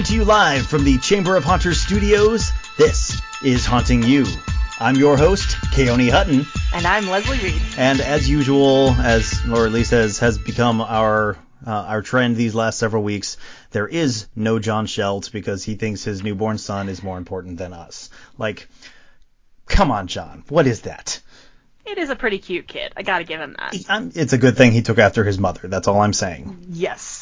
Coming to you live from the Chamber of Haunters studios, this is Haunting You. I'm your host, Keone Hutton, And I'm Leslie Reed. and as usual, as or at least as has become our uh, our trend these last several weeks, there is no John Schelt because he thinks his newborn son is more important than us. Like, come on, John, what is that? It is a pretty cute kid. I gotta give him that. It's a good thing he took after his mother. That's all I'm saying. Yes.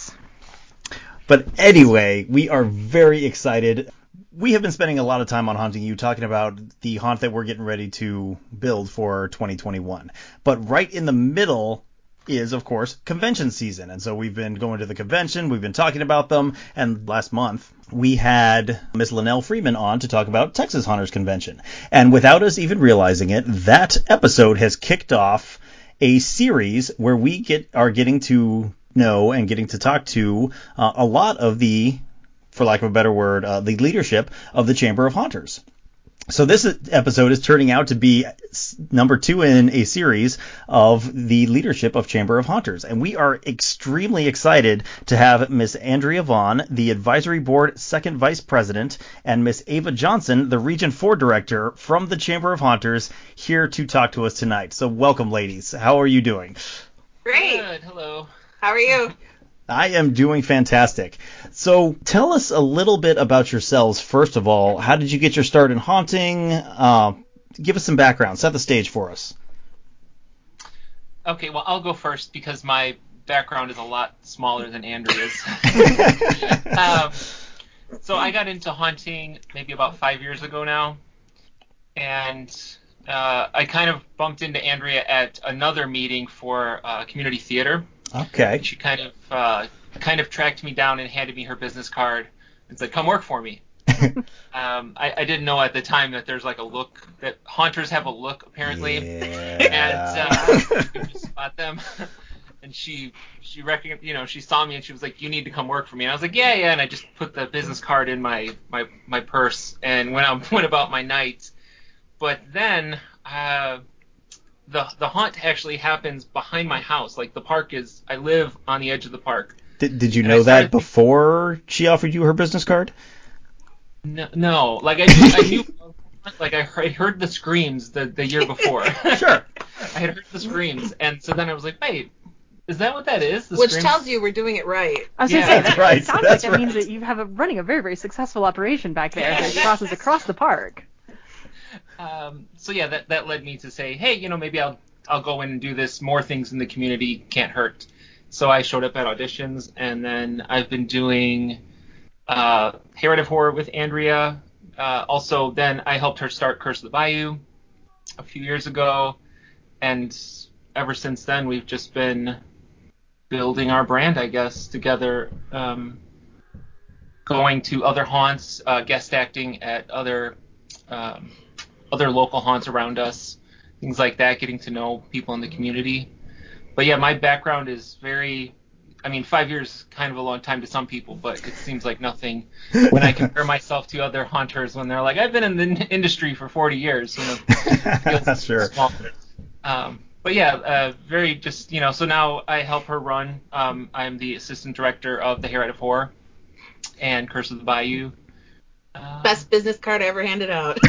But anyway, we are very excited. We have been spending a lot of time on Haunting You talking about the haunt that we're getting ready to build for 2021. But right in the middle is, of course, convention season. And so we've been going to the convention, we've been talking about them, and last month we had Miss Linnell Freeman on to talk about Texas Haunters Convention. And without us even realizing it, that episode has kicked off a series where we get are getting to know and getting to talk to uh, a lot of the, for lack of a better word, uh, the leadership of the Chamber of Haunters. So this episode is turning out to be number two in a series of the leadership of Chamber of Haunters, and we are extremely excited to have Miss Andrea Vaughn, the advisory board second vice president, and Miss Ava Johnson, the Region Four director from the Chamber of Haunters, here to talk to us tonight. So welcome, ladies. How are you doing? Great. Good. Hello. How are you? I am doing fantastic. So tell us a little bit about yourselves. First of all, how did you get your start in haunting? Uh, give us some background. Set the stage for us. Okay, well, I'll go first because my background is a lot smaller than Andrea's. um, so I got into haunting maybe about five years ago now, and uh, I kind of bumped into Andrea at another meeting for uh, community theater. Okay. She kind of uh, kind of tracked me down and handed me her business card and said, "Come work for me." um, I, I didn't know at the time that there's like a look that haunters have a look apparently. and uh, you could just spot them. and she she recognized, you know, she saw me and she was like, "You need to come work for me." And I was like, "Yeah, yeah." And I just put the business card in my my my purse and went out went about my night. But then uh, the the haunt actually happens behind my house. Like the park is, I live on the edge of the park. Did, did you And know that started- before she offered you her business card? No, no like I, I knew, like I heard, I heard the screams the the year before. Sure. I had heard the screams, and so then I was like, wait, is that what that is? The Which screams? tells you we're doing it right. I was Yeah, gonna say that's that right, it sounds that's like that means that you have a running a very very successful operation back there that crosses across the park. Um, so yeah, that that led me to say, hey, you know, maybe I'll I'll go in and do this. More things in the community can't hurt. So I showed up at auditions, and then I've been doing uh, Hayride of Horror with Andrea. Uh, also, then I helped her start Curse of the Bayou a few years ago, and ever since then we've just been building our brand, I guess, together. Um, going to other haunts, uh, guest acting at other um, other local haunts around us, things like that, getting to know people in the community. But yeah, my background is very. I mean, five years is kind of a long time to some people, but it seems like nothing when I compare myself to other hunters when they're like, I've been in the n- industry for 40 years. You know, feels sure. Um, but yeah, uh, very just you know. So now I help her run. Um, I'm the assistant director of the Hayride of Horror and Curse of the Bayou. Um, Best business card I ever handed out.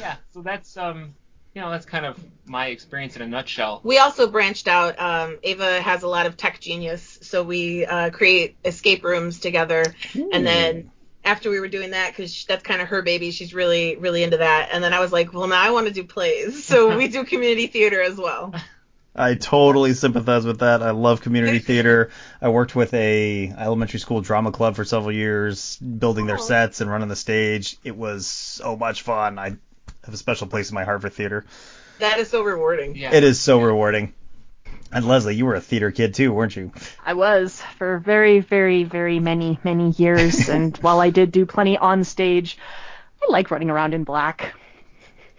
yeah. So that's um, you know, that's kind of my experience in a nutshell. we also branched out. Um, Ava has a lot of tech genius, so we uh, create escape rooms together. And then after we were doing that, because that's kind of her baby, she's really, really into that. And then I was like, well, now I want to do plays, so we do community theater as well. I totally sympathize with that. I love community theater. I worked with a elementary school drama club for several years, building their Oh. sets and running the stage. It was so much fun. I have a special place in my heart for theater. That is so rewarding. Yeah. It is so rewarding. And Leslie, you were a theater kid too, weren't you? I was for very very very many many years, and while I did do plenty on stage, I like running around in black.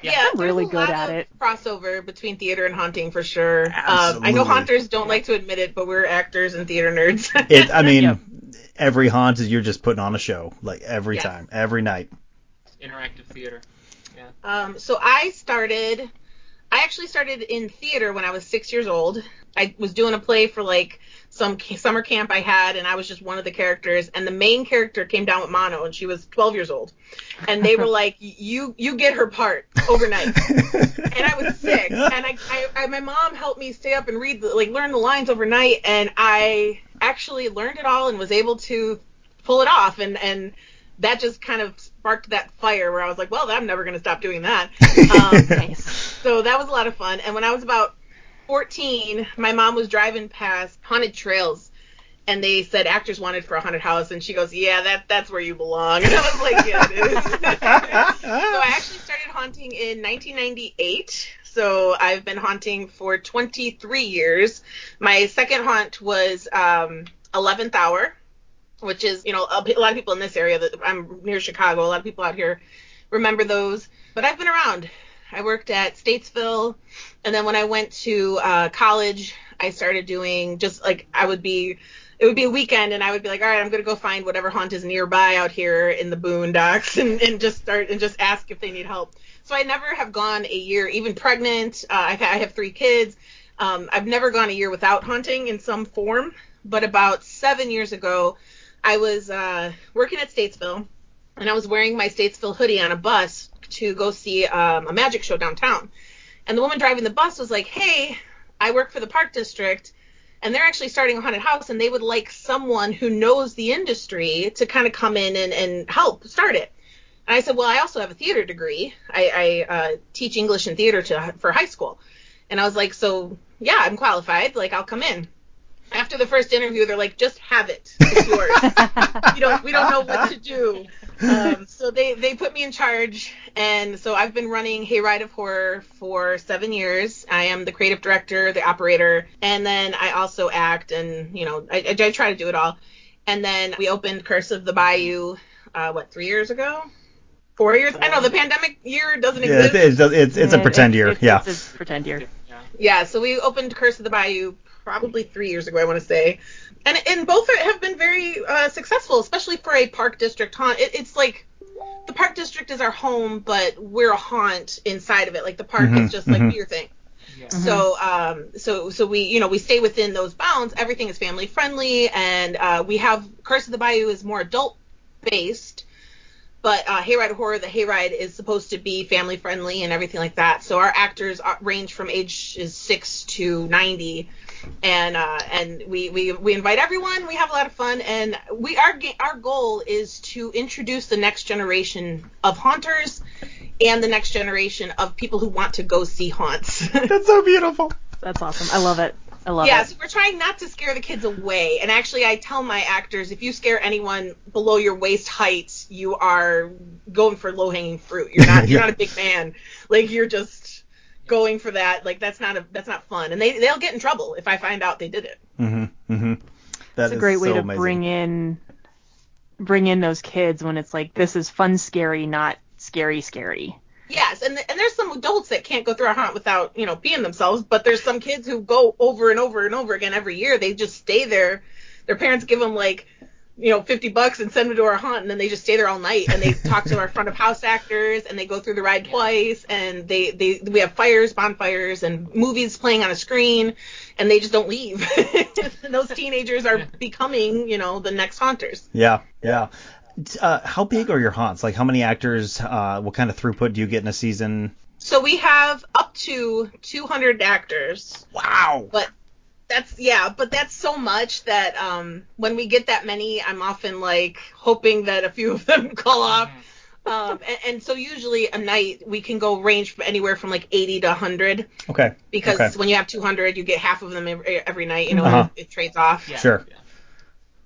Yeah, I'm really a good lot at of it. Crossover between theater and haunting for sure. Um, I know haunters don't like to admit it, but we're actors and theater nerds. It. I mean, Yep. every haunt is you're just putting on a show, like every Yes. time, every night. Interactive theater. Yeah. Um, so I started, I actually started in theater when I was six years old. I was doing a play for like some summer camp I had, and I was just one of the characters. And the main character came down with mono, and she was 12 years old. And they were like, "You you get her part overnight." and I was sick, and I, I, I my mom helped me stay up and read the, like learn the lines overnight, and I actually learned it all and was able to pull it off, and and that just kind of sparked that fire where I was like, well, I'm never going to stop doing that. Um, Nice. so that was a lot of fun. And when I was about 14, my mom was driving past haunted trails. And they said actors wanted for a haunted house, and she goes, "Yeah, that that's where you belong." And I was like, "Yeah, it is." so I actually started haunting in 1998. So I've been haunting for 23 years. My second haunt was um, 11th Hour, which is, you know, a, a lot of people in this area that I'm near Chicago. A lot of people out here remember those. But I've been around. I worked at Statesville, and then when I went to uh, college, I started doing just like I would be. It would be a weekend, and I would be like, all right, I'm gonna go find whatever haunt is nearby out here in the boondocks, and, and just start and just ask if they need help. So I never have gone a year, even pregnant. Uh, I've, I have three kids. Um, I've never gone a year without haunting in some form. But about seven years ago, I was uh, working at Statesville, and I was wearing my Statesville hoodie on a bus to go see um, a magic show downtown. And the woman driving the bus was like, "Hey, I work for the park district." And they're actually starting a haunted house, and they would like someone who knows the industry to kind of come in and, and help start it. And I said, well, I also have a theater degree. I, I uh, teach English and theater to for high school. And I was like, so yeah, I'm qualified. Like I'll come in. After the first interview, they're like, just have it. It's yours. we don't we don't know what to do. Um, so they they put me in charge, and so I've been running Hayride of Horror for seven years. I am the creative director, the operator, and then I also act, and you know I, I, I try to do it all. And then we opened Curse of the Bayou, uh, what three years ago? Four years? I know the pandemic year doesn't Yeah, exist. it's, it's, it's, it's a pretend it- year. It's, yeah. It's a pretend year. Yeah. Yeah, so we opened Curse of the Bayou probably three years ago, I want to say, and and both are, have been very uh, successful, especially for a park district haunt. It, it's like the park district is our home, but we're a haunt inside of it. Like the park Mhm, is just like mhm. do your thing. Yeah. So um so so we you know we stay within those bounds. Everything is family friendly, and uh, we have Curse of the Bayou is more adult based. But uh, Hayride Horror, the Hayride is supposed to be family friendly and everything like that. So our actors range from ages six to ninety, and uh, and we, we we invite everyone. We have a lot of fun, and we our our goal is to introduce the next generation of haunters, and the next generation of people who want to go see haunts. That's so beautiful. That's awesome. I love it. I love it. yeah, it. so we're trying not to scare the kids away. And actually, I tell my actors, if you scare anyone below your waist height, you are going for low hanging fruit. You're not you're not a big man. Like you're just going for that. Like that's not a that's not fun. And they they'll get in trouble if I find out they did it. Mm-hmm. Mm-hmm. That It's a great way so to amazing. bring in bring in those kids when it's like this is fun scary, not scary scary. Yes, and and there's some adults that can't go through a haunt without you know peeing themselves, but there's some kids who go over and over and over again every year. They just stay there. Their parents give them like you know 50 bucks and send them to our haunt, and then they just stay there all night and they talk to our front of house actors and they go through the ride twice and they they we have fires, bonfires, and movies playing on a screen, and they just don't leave. and those teenagers are becoming you know the next haunters. Yeah, yeah. Uh, how big are your haunts? Like, how many actors? Uh, what kind of throughput do you get in a season? So we have up to 200 actors. Wow. but that's yeah but that's so much that um when we get that many i'm often like hoping that a few of them call off um and, and so usually a night we can go range from anywhere from like 80 to 100 Okay. because Okay. when you have 200 you get half of them every, every night you know Uh-huh. it, it trades off Yeah. Sure. Yeah.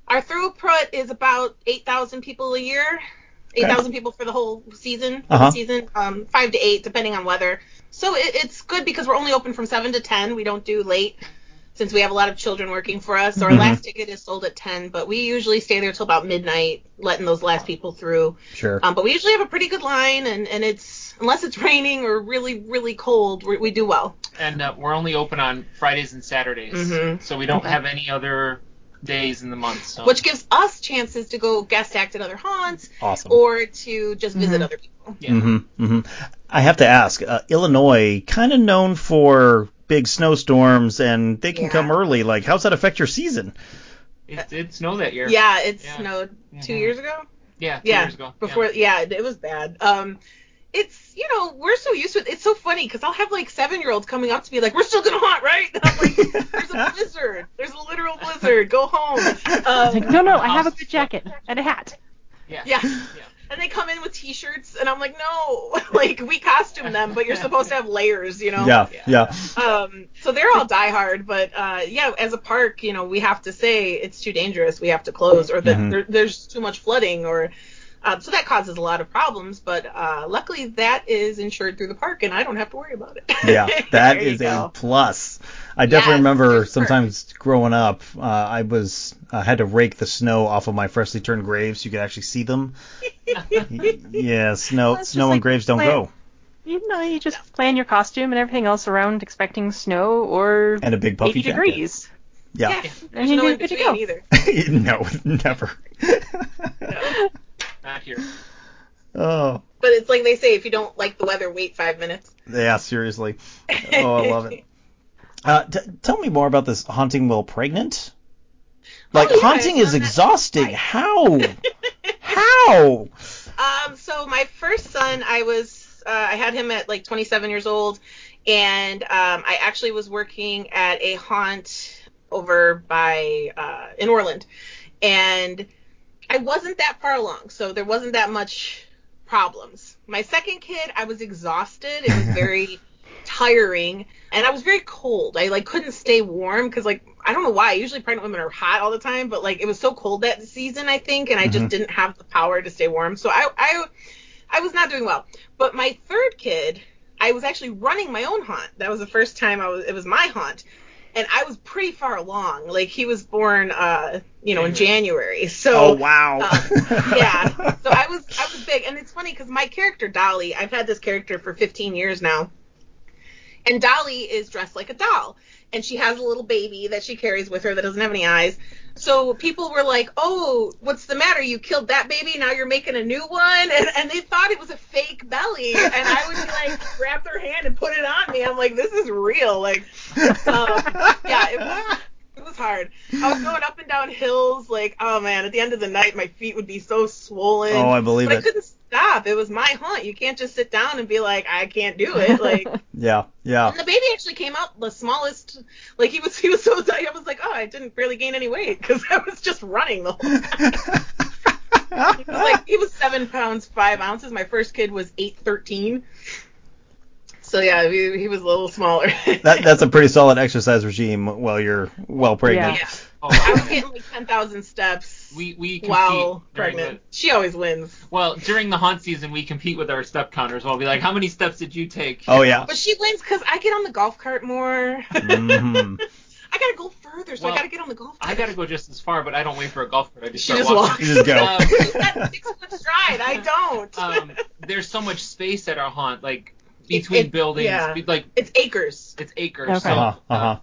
our throughput is about 8000 people a year 8000 people for the whole season Uh-huh. the season um 5 to 8 depending on weather so it, it's good because we're only open from 7 to 10 we don't do late since we have a lot of children working for us. Our Mhm. last ticket is sold at 10, but we usually stay there till about midnight, letting those last people through. Sure. Um, but we usually have a pretty good line, and, and it's unless it's raining or really really cold, we, we do well. And uh, we're only open on Fridays and Saturdays, Mhm. so we don't Okay. have any other days in the month. So. Which gives us chances to go guest act at other haunts Awesome. or to just visit Mhm. other people. yeah. hmm hmm I have to ask, uh, Illinois, kind of known for big snowstorms and they can Yeah. come early. Like, how's that affect your season? It did snow that year. Yeah, it Yeah. snowed 2 Mhm. years ago. Yeah. Two Yeah, years ago. before. Yeah. Yeah. it was bad. Um, it's you know we're so used to it. It's so funny because I'll have like seven year olds coming up to me like, "We're still gonna hunt, right?" And I'm like, "There's a blizzard. There's a literal blizzard. Go home." Um, like, no, no, I have a good jacket and a hat. Yeah. Yeah. Yeah. And they come in with t-shirts, and I'm like, no, like we costume them, but you're supposed to have layers, you know. Yeah, Yeah. yeah. Um, so they're all diehard, but uh, yeah, as a park, you know, we have to say it's too dangerous. We have to close, or that Mhm. there, there's too much flooding, or uh, so that causes a lot of problems. But uh, luckily, that is insured through the park, and I don't have to worry about it. Yeah, that is There a plus. I definitely Yes, remember it's sometimes growing up, uh, I was uh, had to rake the snow off of my freshly turned graves so you could actually see them. Yeah, snow, Well, snow just and like graves don't go. You know, you just plan your costume and everything else around expecting snow or And a big puffy 80 jacket. degrees. Yeah. Yeah, And there's you no do in good between either. no, never. No. Not here. oh, But it's like they say, if you don't like the weather, wait five minutes. yeah, seriously. Oh, I love it. Uh, t- tell me more about this haunting while pregnant. Like Oh, yeah, haunting is exhausting. twice. How? How? Um, so my first son, I was, uh, I had him at like 27 years old, and um, I actually was working at a haunt over by uh, in Orland, and I wasn't that far along, so there wasn't that much problems. My second kid, I was exhausted. It was very tiring, and I was very cold. I like couldn't stay warm because like I don't know why. Usually pregnant women are hot all the time, but like it was so cold that season, I think, and I just Mhm. didn't have the power to stay warm. So I I I was not doing well. But my third kid, I was actually running my own haunt. That was the first time I was it was my haunt. And I was pretty far along. Like he was born uh, you know, in January. So oh wow. uh, yeah. So I was I was big, and it's funny because my character Dolly, I've had this character for 15 years now, and Dolly is dressed like a doll, and she has a little baby that she carries with her that doesn't have any eyes. So people were like, "Oh, what's the matter? You killed that baby, now you're making a new one," and and they thought it was a fake belly, and I would be like, grab their hand and put it on me. I'm like, this is real, like. Um, yeah, it was it was hard. I was going up and down hills, like, oh man, at the end of the night my feet would be so swollen. Oh, I believe but I it. couldn't stop. It was my hunt. You can't just sit down and be like, I can't do it. Like Yeah, yeah. and the baby actually came out the smallest like he was he was so tight. I was like, Oh, I didn't barely gain any weight because I was just running the whole time. He was like he was seven pounds five ounces. My first kid was eight thirteen. So yeah, he, he was a little smaller. that that's a pretty solid exercise regime while you're well pregnant. yeah. Oh, I was getting like ten thousand steps. we we compete while during pregnant. She always wins. Well, during the haunt season, we compete with our step counters. We'll be like, "How many steps did you take?" Oh yeah. But she wins because I get on the golf cart more. Mm-hmm. I gotta go further, so Well, I gotta get on the golf cart. I gotta go just as far, but I don't wait for a golf cart. I just She start just walking. You just go. Um, She's got six foot stride. I don't. um, there's so much space at our haunt, like between It- buildings, yeah. like it's acres. it's acres. Okay. So, Uh-huh, uh-huh.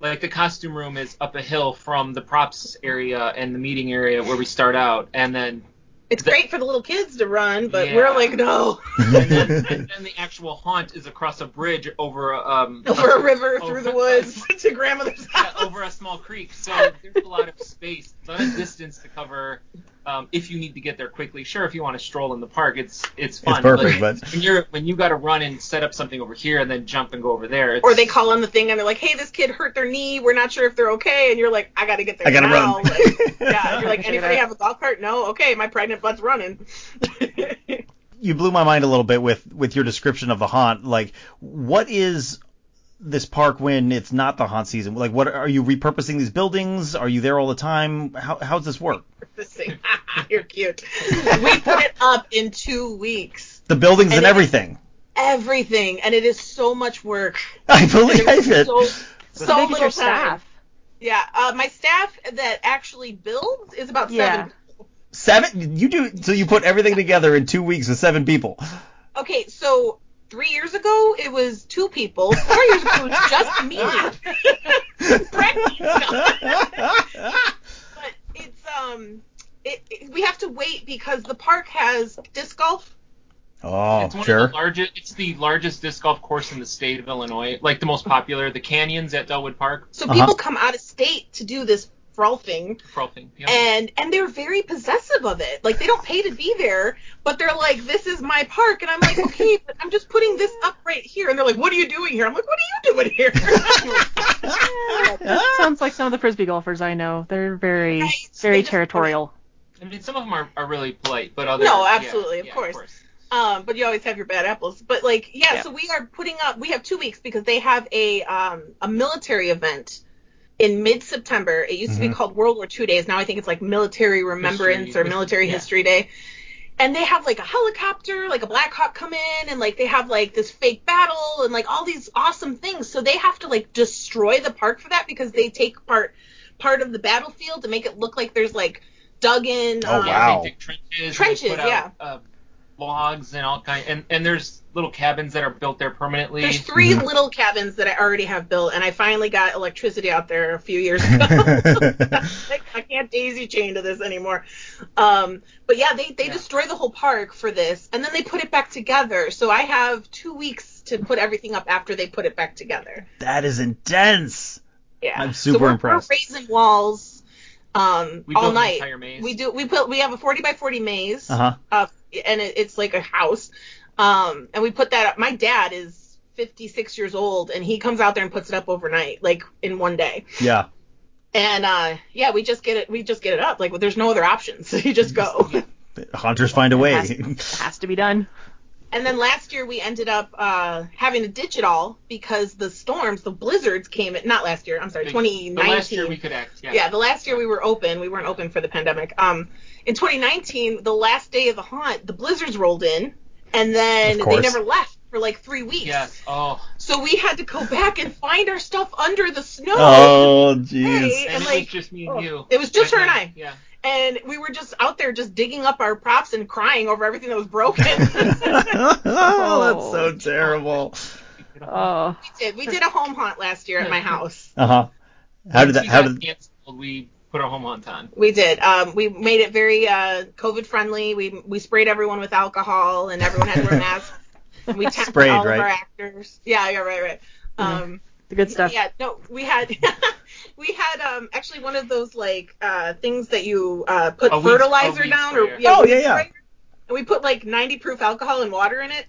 Like the costume room is up a hill from the props area and the meeting area where we start out, and then It's The- great for the little kids to run, but Yeah. we're like, no. and then, and then the actual haunt is across a bridge over a, um Over a river, over- through the woods, to grandmother's yeah, house. over a small creek. So there's a lot of space, a lot of distance to cover. Um, if you need to get there quickly, sure. If you want to stroll in the park, it's it's fun. It's perfect, but when you're when you got to run and set up something over here and then jump and go over there, it's, Or they call on the thing and they're like, hey, this kid hurt their knee. We're not sure if they're okay. And you're like, I gotta get there I gotta now. run. Like, yeah, you're like, anybody have a golf cart? No? Okay, my pregnant butt's running. you blew my mind a little bit with with your description of the haunt. Like, what is this park when it's not the haunt season? Like, what are you repurposing these buildings? Are you there all the time? How how does this work? You're cute. We put it up in two weeks. The buildings and, And everything. Everything. And it is so much work. I believe it. so, So so little your time. staff. Yeah. Uh, my staff that actually builds is about Yeah. seven. Seven. You do so. You put everything together in two weeks with seven people. Okay, so three years ago it was two people. Four years ago it was just me. Pregnant. but it's um, it, it- we have to wait because the park has disc golf, Oh, it's one sure. of the largest. It's the largest disc golf course in the state of Illinois. Like the most popular, the Canyons at Dellwood Park. So Uh-huh. people come out of state to do this frolfing, Frolfing. Yeah. and and they're very possessive of it. Like they don't pay to be there, but they're like, "This is my park," and I'm like, "Okay, but I'm just putting this up right here," and they're like, "What are you doing here?" I'm like, "What are you doing here?" That sounds like some of the frisbee golfers I know. They're very, Right. very They territorial. I mean, some of them are, are really polite, but others. No, yeah, absolutely, of yeah, course. Um, but you always have your bad apples. But like, yeah, Yeah. so we are putting up. We have two weeks because they have a um, a military event in mid September. It used to Mhm. be called World War II Days. Now I think it's like Military Remembrance History- or Military yeah. History Day. And they have like a helicopter, like a Black Hawk come in, and like they have like this fake battle and like all these awesome things. So they have to like destroy the park for that because they take part part of the battlefield to make it look like there's like dug in. Oh, um, wow. trenches. Trenches, they out, yeah. Uh, logs and all kind, and and there's little cabins that are built there permanently. There's 3 Mhm. little cabins that I already have built, and I finally got electricity out there a few years ago. Like, I can't daisy chain to this anymore. Um, but yeah, they, they Yeah. destroy the whole park for this, and then they put it back together. So I have two weeks to put everything up after they put it back together. that is intense. Yeah, I'm so super we're, impressed. We're raising walls um, we all built an night. entire maze. We do. We put. We have a 40 by 40 maze Uh huh. uh, and it, it's like a house. Um, and we put that up. My dad is 56 years old, and he comes out there and puts it up overnight, like in one day. Yeah. And uh, yeah, we just get it. We just get it up. Like there's no other options. you just go. Hunters find a It way. has, it has to be done. And then last year we ended up uh, having to ditch it all because the storms, the blizzards came. In, not last year. I'm sorry, 2019. The last year we could act. Yeah. yeah, the last year we were open. We weren't open for the pandemic. Um, in 2019, the last day of the haunt, the blizzards rolled in, and then they never left for like three weeks. Yes. Oh. So we had to go back and find our stuff under the snow. Oh, Hey, jeez. And, and it like, was just me oh, and you. it was just That her and night. I. Yeah. And we were just out there just digging up our props and crying over everything that was broken. oh, that's so terrible. Oh, we did. We did a home haunt last year at my house. Uh huh. How did that? we How did? canceled, we put our home hunt on. We did. Um, we made it very uh, COVID friendly. We we sprayed everyone with alcohol, and everyone had to wear masks. And we tested Sprayed, all right? of our actors. Yeah, yeah, right, right. Um, the good stuff. Yeah, no, we had we had um actually one of those like uh things that you uh put A fertilizer weed down or yeah, Oh, yeah, yeah. sprayer. And we put like 90 proof alcohol and water in it.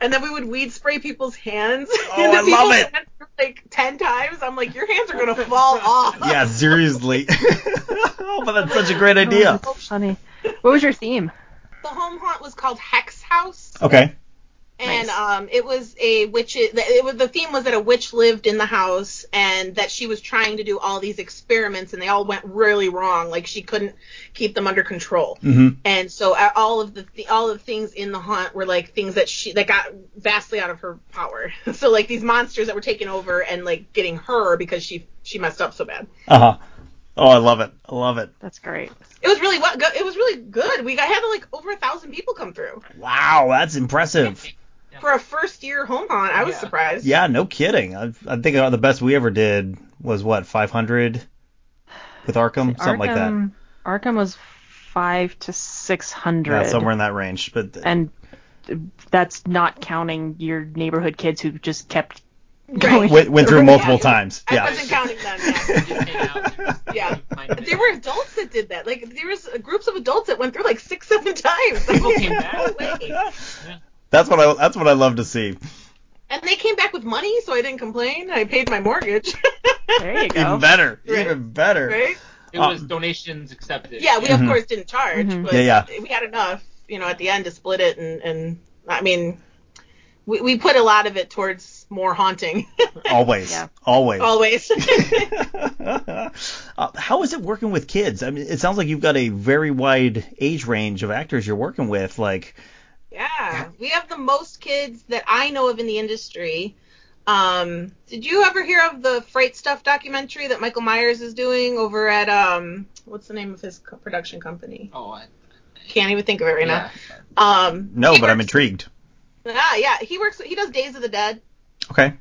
And then we would weed spray people's hands. Oh, and the I love it. went Like 10 times. I'm like, your hands are going to fall off. Yeah, seriously. oh, but that's such a great idea. Oh, that's funny. What was your theme? The home haunt was called Hex House. Okay. And Nice. um, it was a witch. It was the theme was that a witch lived in the house, and that she was trying to do all these experiments, and they all went really wrong. Like she couldn't keep them under control, hmm and so uh, all of the, the all of the things in the haunt were like things that she that got vastly out of her power. so like these monsters that were taking over and like getting her because she she messed up so bad. Uh huh. Oh, I love it. I love it. That's great. It was really what it was really good. We got had like over a thousand people come through Wow, that's impressive. for a first year home haunt. I was Yeah. surprised. Yeah, no kidding. I, I think the best we ever did was what 500 with Arkham, something like that. Arkham- Arkham was five to six hundred. Yeah, somewhere in that range. But and that's not counting your neighborhood kids who just kept Right. went, went through Yeah, multiple yeah. times. I Yeah. wasn't counting them. Yeah. Just hang out and- Yeah. There were adults that did that. Like there was groups of adults that went through like six, seven times. Like, People came back. no way. That's what I that's what I love to see. And they came back with money, so I didn't complain. I paid my mortgage. There you go. Even better. Right. Even better. right? It Uh, was donations accepted. Yeah, we Mhm. of course didn't charge, Mhm. but Yeah, we had enough, you know, at the end to split it, and and I mean, we we put a lot of it towards more haunting, Always. Yeah. Always. always. uh, how is it working with kids? I mean, it sounds like you've got a very wide age range of actors you're working with. Like, Yeah, we have the most kids that I know of in the industry. Um, did you ever hear of the Fright Stuff documentary that Michael Myers is doing over at um, what's the name of his co- production company? Oh, I, Can't even think of it right yeah. now. Um, no, he but I'm intrigued. Ah, yeah, he works. He does Days of the Dead. Okay.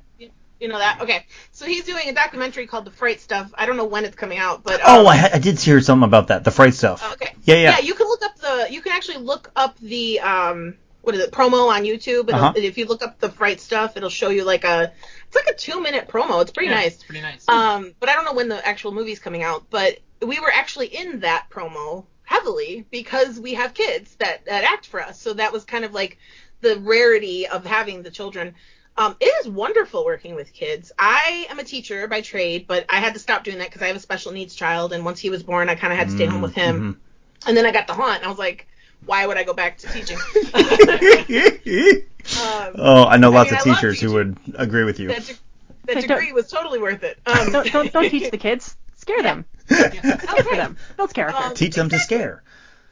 You know that? Okay, so he's doing a documentary called The Fright Stuff. I don't know when it's coming out, but Oh, um, I, I did hear something about that. The fright stuff. Okay. Yeah, yeah. Yeah, you can look up the. You can actually look up the um what is it promo on YouTube. It'll, Uh-huh. If you look up the Fright stuff, it'll show you like a it's like a two minute promo. It's pretty Yeah, nice. It's pretty nice. Um, but I don't know when the actual movie's coming out. But we were actually in that promo heavily because we have kids that, that act for us. So that was kind of like the rarity of having the children. Um, it is wonderful working with kids. I am a teacher by trade, but I had to stop doing that because I have a special needs child, and once he was born, I kind of had to stay home with him. And then I got the haunt, and I was like, why would I go back to teaching? um, oh, I know I lots mean, of teachers who would agree with you. that, de- that Like, don't- degree was totally worth it. Um, Don't, don't don't teach the kids. Scare them. Yeah. Scare for them. Build character. Um, Teach them to scare.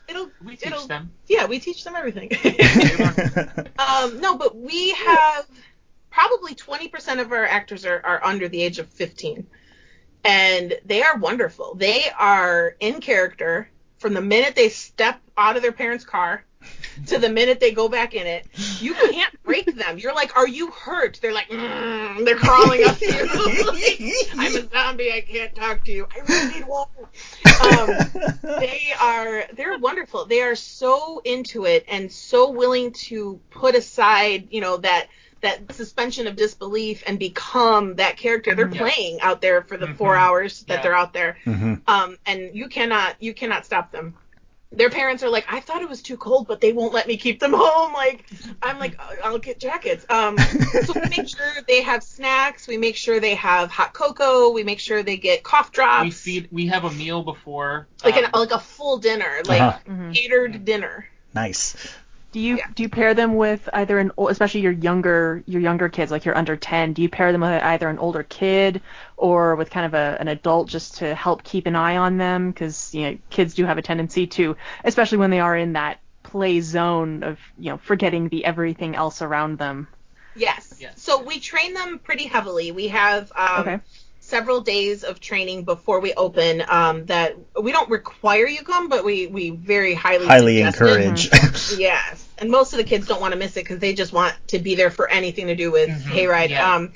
It'll, We teach it'll, them. Yeah, we teach them everything. um, no, but we have probably 20% of our actors are, are under the age of 15. And they are wonderful. They are in character from the minute they step out of their parents' car to the minute they go back in it. You can't break them. You're like, are you hurt? They're like, mm, they're crawling up to you. I'm a zombie. I can't talk to you. I really need water. Um, they are they're wonderful. They are so into it and so willing to put aside, you know, that that suspension of disbelief and become that character they're Yes. playing out there for the four Mhm. hours that Yeah. they're out there. Mhm. Um, and you cannot you cannot stop them. Their parents are like, I thought it was too cold, but they won't let me keep them home. Like, I'm like, I'll I'll get jackets. Um, so we make sure they have snacks. We make sure they have hot cocoa. We make sure they get cough drops We feed. We have a meal before. like um, an like a full dinner, like Uh-huh. Catered dinner. Nice. Do you Yeah. do you pair them with either an especially your younger your younger kids like you're under 10 do you pair them with either an older kid or with kind of a, an adult just to help keep an eye on them because you know kids do have a tendency to especially when they are in that play zone of you know forgetting the everything else around them Yes. Yes. So we train them pretty heavily. We have um, Okay. Several days of training before we open. Um, that we don't require you come, but we we very highly Highly suggest it. encourage. Yes, and most of the kids don't want to miss it because they just want to be there for anything to do with Mhm, hayride. yeah. Um,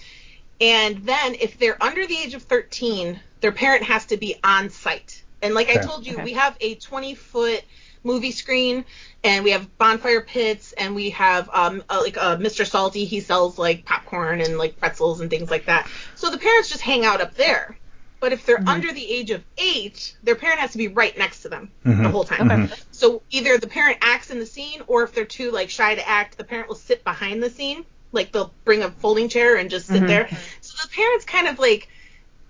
and then if they're under the age of 13, their parent has to be on site. And like I told you, Okay. we have a 20 foot movie screen, and we have bonfire pits, and we have um uh, like uh, Mr. Salty. He sells like popcorn and like pretzels and things like that. So the parents just hang out up there. But if they're under the age of eight, their parent has to be right next to them the Mhm. whole time. Okay. So either the parent acts in the scene, or if they're too like shy to act, the parent will sit behind the scene. Like they'll bring a folding chair and just sit Mhm. there. So the parents kind of like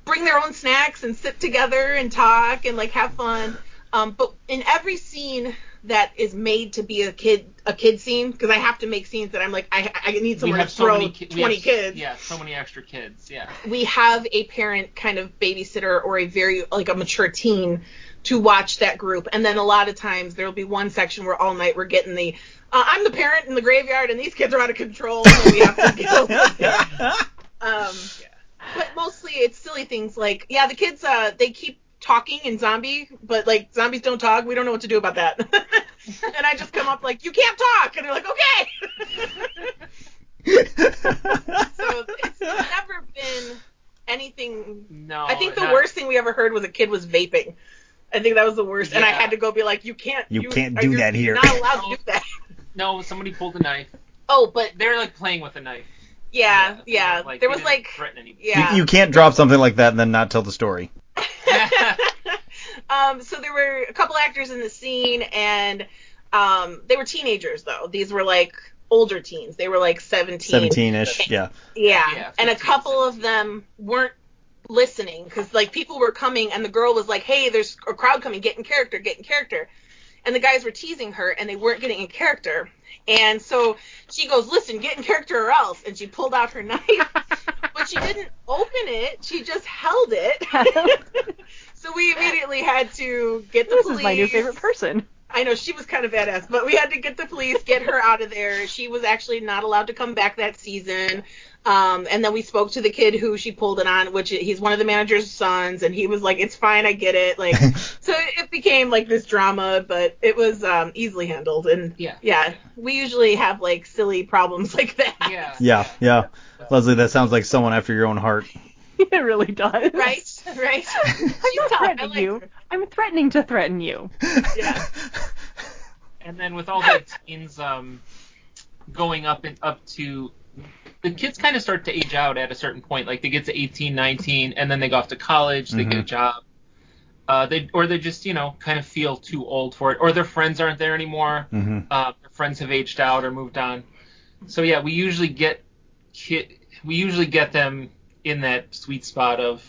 bring their own snacks and sit together and talk and like have fun. Um, but in every scene that is made to be a kid a kid scene, because I have to make scenes that I'm like I I need we someone to have so throw many ki- we 20 have- kids Yeah, so many extra kids. Yeah. we have a parent kind of babysitter or a very like a mature teen to watch that group and then a lot of times there'll be one section where all night we're getting the uh, i'm the parent in the graveyard and these kids are out of control so we have to deal with it um but mostly it's silly things like yeah the kids uh they keep talking in zombie but like zombies don't talk we don't know what to do about that and i just come up like you can't talk and they're like okay so it's never been anything No. I think the not- worst thing we ever heard was a kid was vaping. I think that was the worst, and I had to go be like, "You can't, You can't do that here." Not allowed to do that." No, somebody pulled a knife. Oh, but They're like playing with a knife. yeah, they yeah, like, there was like, yeah. You, you can't drop something like that and then not tell the story. um, so there were a couple actors in the scene, and um, they were teenagers though. These were like older teens. They were like 17. 17ish, yeah. Yeah, Yeah, and a 15, couple of them weren't listening because like people were coming, and the girl was like, "Hey, there's a crowd coming. Get in character. Get in character." And the guys were teasing her, and they weren't getting in character. And so she goes, "Listen, get in character or else." And she pulled out her knife, but she didn't open it. She just held it. so we immediately had to get the this police. This is my new favorite person I know she was kind of badass, but we had to get the police, get her out of there. She was actually not allowed to come back that season. Um, and then we spoke to the kid who she pulled it on, which he's one of the manager's sons, and he was like, "It's fine, I get it." Like, so it became like this drama, but it was um, easily handled. And Yeah. yeah, we usually have like silly problems like that. Yeah. Yeah, yeah. Leslie, that sounds like someone after your own heart. it really does Right, right. i'm not threatening like you her. i'm threatening to threaten you Yeah. And then with all the teens, um, going up and up to the kids kind of start to age out at a certain point. Like they get to 18, 19, and then they go off to college, they get a Mhm. job. Uh, they or they just you know kind of feel too old for it, or their friends aren't there anymore. hmm Uh, their friends have aged out or moved on. So yeah, we usually get kid, we usually get them in that sweet spot of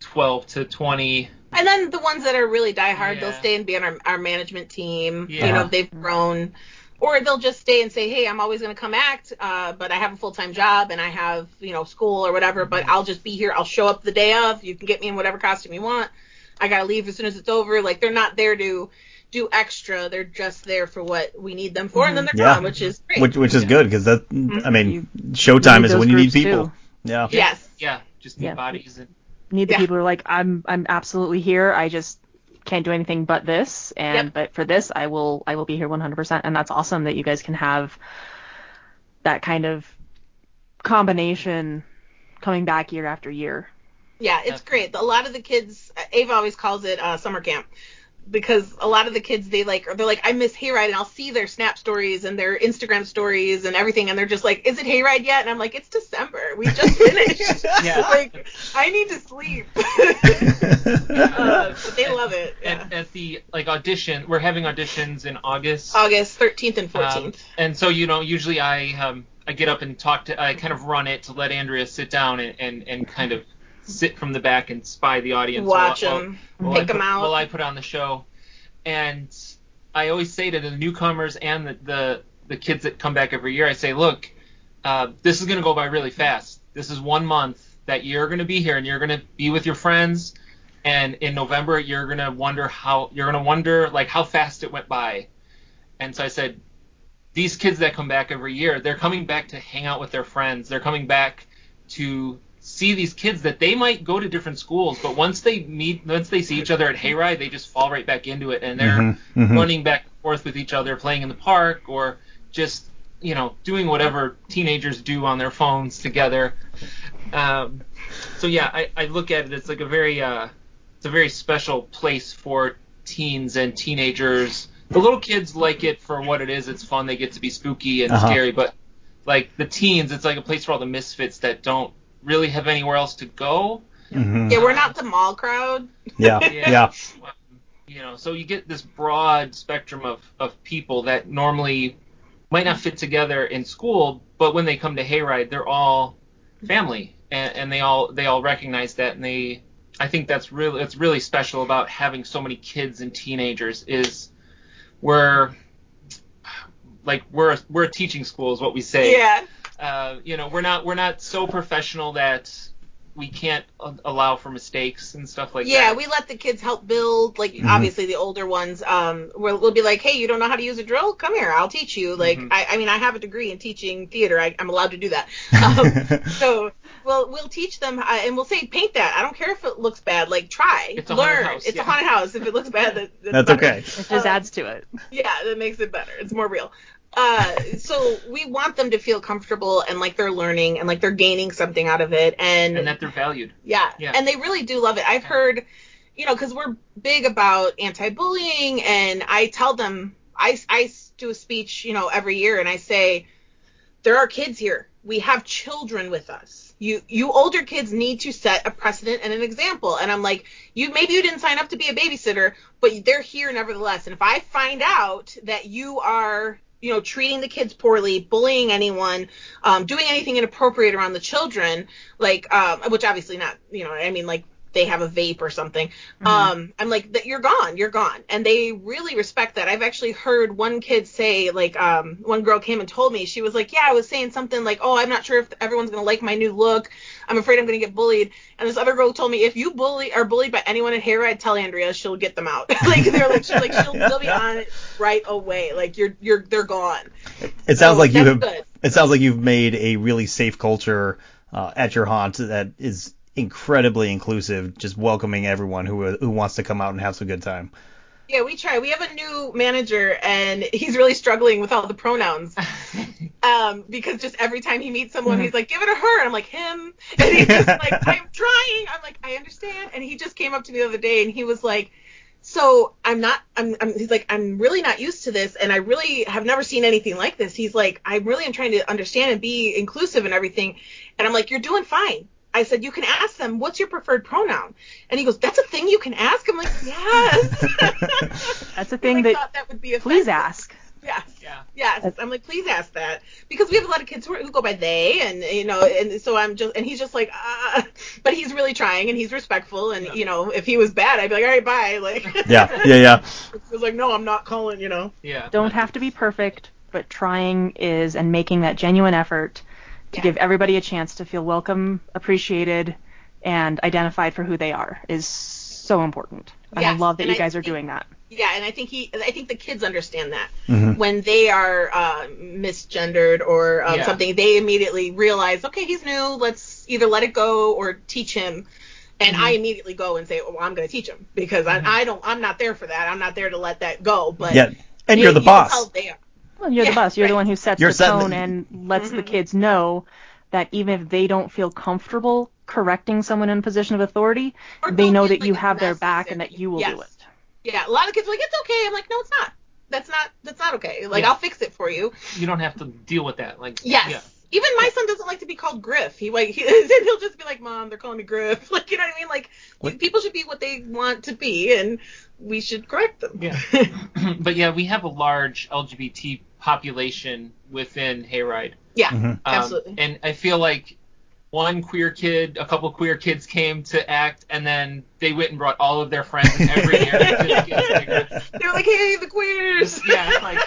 12 to 20. And then the ones that are really diehard, Yeah. they'll stay and be on our, our management team. Yeah. You know, they've grown. Or they'll just stay and say, hey, I'm always going to come act, uh, but I have a full time job and I have, you know, school or whatever, but mm-hmm. I'll just be here. I'll show up the day of. You can get me in whatever costume you want. I got to leave as soon as it's over. Like, they're not there to do extra. They're just there for what we need them for, and then mm-hmm. they're Yeah. gone, which is great. Which which is Yeah. good because that mm-hmm. I mean You- showtime need is when you need people. too. Yeah. yes. Yeah, just need Yeah. bodies and need the Yeah. people who are like, I'm I'm absolutely here. I just can't do anything but this, and Yep. but for this, I will I will be here 100%. And that's awesome that you guys can have that kind of combination coming back year after year. Yeah, it's great. A lot of the kids, Ava always calls it uh, summer camp because a lot of the kids they like they're like I miss Hayride and I'll see their Snap stories and their Instagram stories and everything and they're just like, is it Hayride yet? And I'm like, it's December. We just finished. Yeah. like I need to sleep. uh, but they love it. Yeah. at, at the like audition. We're having auditions in August. August 13th and Um, 14th. and so you know, usually I um I get up and talk to I kind of run it to let Andrea sit down and and, and kind of sit from the back and spy the audience. Watch while- them, while I pick them put- out. While I put on the show, and I always say to the newcomers and the the, the kids that come back every year, I say, look, uh, this is gonna go by really fast. This is one month that you're gonna be here and you're gonna be with your friends. And in November, you're gonna wonder how you're gonna wonder like how fast it went by. And so I said, these kids that come back every year, they're coming back to hang out with their friends. They're coming back to see these kids that they might go to different schools, but once they meet, once they see each other at Hayride, they just fall right back into it, and they're Mhm, mhm. running back and forth with each other, playing in the park, or just you know doing whatever teenagers do on their phones together. Um, so yeah, I, I look at it as like a very uh, it's a very special place for teens and teenagers. The little kids like it for what it is. It's fun. They get to be spooky and Uh-huh. scary. But like the teens, it's like a place for all the misfits that don't really have anywhere else to go. Mhm. Yeah, we're not the mall crowd. Yeah. Yeah. Yeah. You know, so you get this broad spectrum of, of people that normally might not fit together in school, but when they come to Hayride, they're all family, and, and they all they all recognize that, and they I think that's really that's really special about having so many kids and teenagers is we're like we're a, we're a teaching school is what we say. Yeah. Uh, you know, we're not we're not so professional that we can't a- allow for mistakes and stuff like yeah, that. Yeah, we let the kids help build. Like Mhm. obviously the older ones, um, we'll, we'll be like, hey, you don't know how to use a drill? Come here, I'll teach you. Like, Mhm. I, I mean, I have a degree in teaching theater. I, I'm allowed to do that. Um, so we'll we'll teach them, uh, and we'll say, paint that. I don't care if it looks bad. Like, try, It's a learn. house, it's yeah. a haunted house. If it looks bad, that, that's, That's okay. It just Uh, adds to it. Yeah, that makes it better. It's more real. Uh, so we want them to feel comfortable and like they're learning and like they're gaining something out of it. And, and that they're valued. yeah. Yeah. And they really do love it. I've heard, you know, because we're big about anti-bullying, and I tell them, I, I do a speech, you know, every year, and I say, there are kids here. We have children with us. You you older kids need to set a precedent and an example. And I'm like, you maybe you didn't sign up to be a babysitter, but they're here nevertheless. And if I find out that you are you know, treating the kids poorly, bullying anyone, um, doing anything inappropriate around the children, like, um, which obviously not, you know, I mean, like they have a vape or something. Um, I'm like, that you're gone, you're gone, and they really respect that. I've actually heard one kid say, like, um, one girl came and told me she was like, yeah, I was saying something like, oh, I'm not sure if everyone's gonna like my new look. I'm afraid I'm gonna get bullied. And this other girl told me, if you bully are bullied by anyone at Hayride, tell Andrea, she'll get them out. like they're like, she's like, she'll, they'll be on it right away. Like you're, you're, they're gone. It sounds So like you have. good. It sounds like you've made a really safe culture uh, at your haunt that is incredibly inclusive, just welcoming everyone who who wants to come out and have some good time. Yeah, we try. We have a new manager, and he's really struggling with all the pronouns. Um, because just every time he meets someone, he's like, "Give it to her." and I'm like, "Him," and he's just like, "I'm trying." I'm like, "I understand." And he just came up to me the other day, and he was like, so I'm not, I'm, I'm, he's like, I'm really not used to this, and I really have never seen anything like this. He's like, I really am trying to understand and be inclusive and everything. And I'm like, you're doing fine. I said, you can ask them, what's your preferred pronoun? And he goes, that's a thing you can ask? I'm like, yes. That's a thing I that thought that would be please ask. Yes. Yeah. Yes. I'm like, please ask that because we have a lot of kids who, are, who go by they, and you know, and so I'm just, and he's just like, uh, but he's really trying and he's respectful, and Yeah. you know, if he was bad, I'd be like, all right, bye. Like, Yeah, yeah, yeah. he was like, no, I'm not calling, you know. Yeah. Don't have to be perfect, but trying is and making that genuine effort to Yeah. give everybody a chance to feel welcome, appreciated, and identified for who they are is so important. And I love that and you I guys are doing that. Yeah, and I think he, I think the kids understand that Mhm. when they are uh, misgendered or um, Yeah. something, they immediately realize, okay, he's new. Let's either let it go or teach him. And I immediately go and say, well, I'm going to teach him because Mhm. I, I don't, I'm not there for that. I'm not there to let that go. But Yeah, and they- you're the you boss. tell they are. Well, you're Yeah, the boss. You're the one who sets You're the setting the- tone and lets the Mhm. kids know that even if they don't feel comfortable correcting someone in a position of authority, Or they know that like you it's have their back and that you will Yes. do it. Yeah, a lot of kids are like, it's okay. I'm like, no, it's not. That's not, that's not okay. Like, Yeah. I'll fix it for you. You don't have to deal with that. Like. Yes. Yeah. Even my son doesn't like to be called Griff. He like he, he'll just be like, "Mom, they're calling me Griff." Like you know what I mean? Like What? people should be what they want to be, and we should correct them. Yeah. but yeah, we have a large LGBT population within Hayride. yeah, Mhm. Um, absolutely. And I feel like one queer kid, a couple queer kids came to act, and then they went and brought all of their friends, and every year it just gets bigger. They're like, "Hey, the queers." Yeah, it's like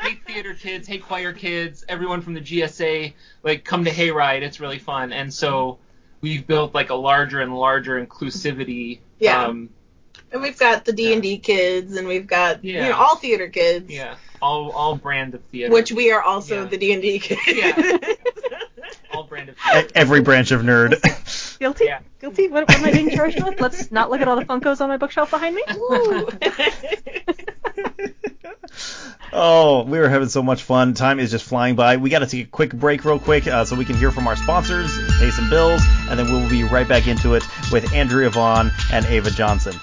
hey theater kids, hey choir kids, everyone from the GSA, like come to Hayride. It's really fun, and so we've built like a larger and larger inclusivity. Yeah. Um, and we've got the D and D kids, and we've got you know all theater kids. yeah. All all brand of theater. Which we are also Yeah. the D and D kids. Yeah. all brand of theater. Every branch of nerd. Guilty? Yeah. Guilty? What, what am I being charged with? Let's not look at all the Funkos on my bookshelf behind me. Ooh. Oh, we were having so much fun. Time is just flying by. We got to take a quick break, real quick, uh, so we can hear from our sponsors, pay some bills, and then we'll be right back into it with Andrea Vaughn and Ava Johnson.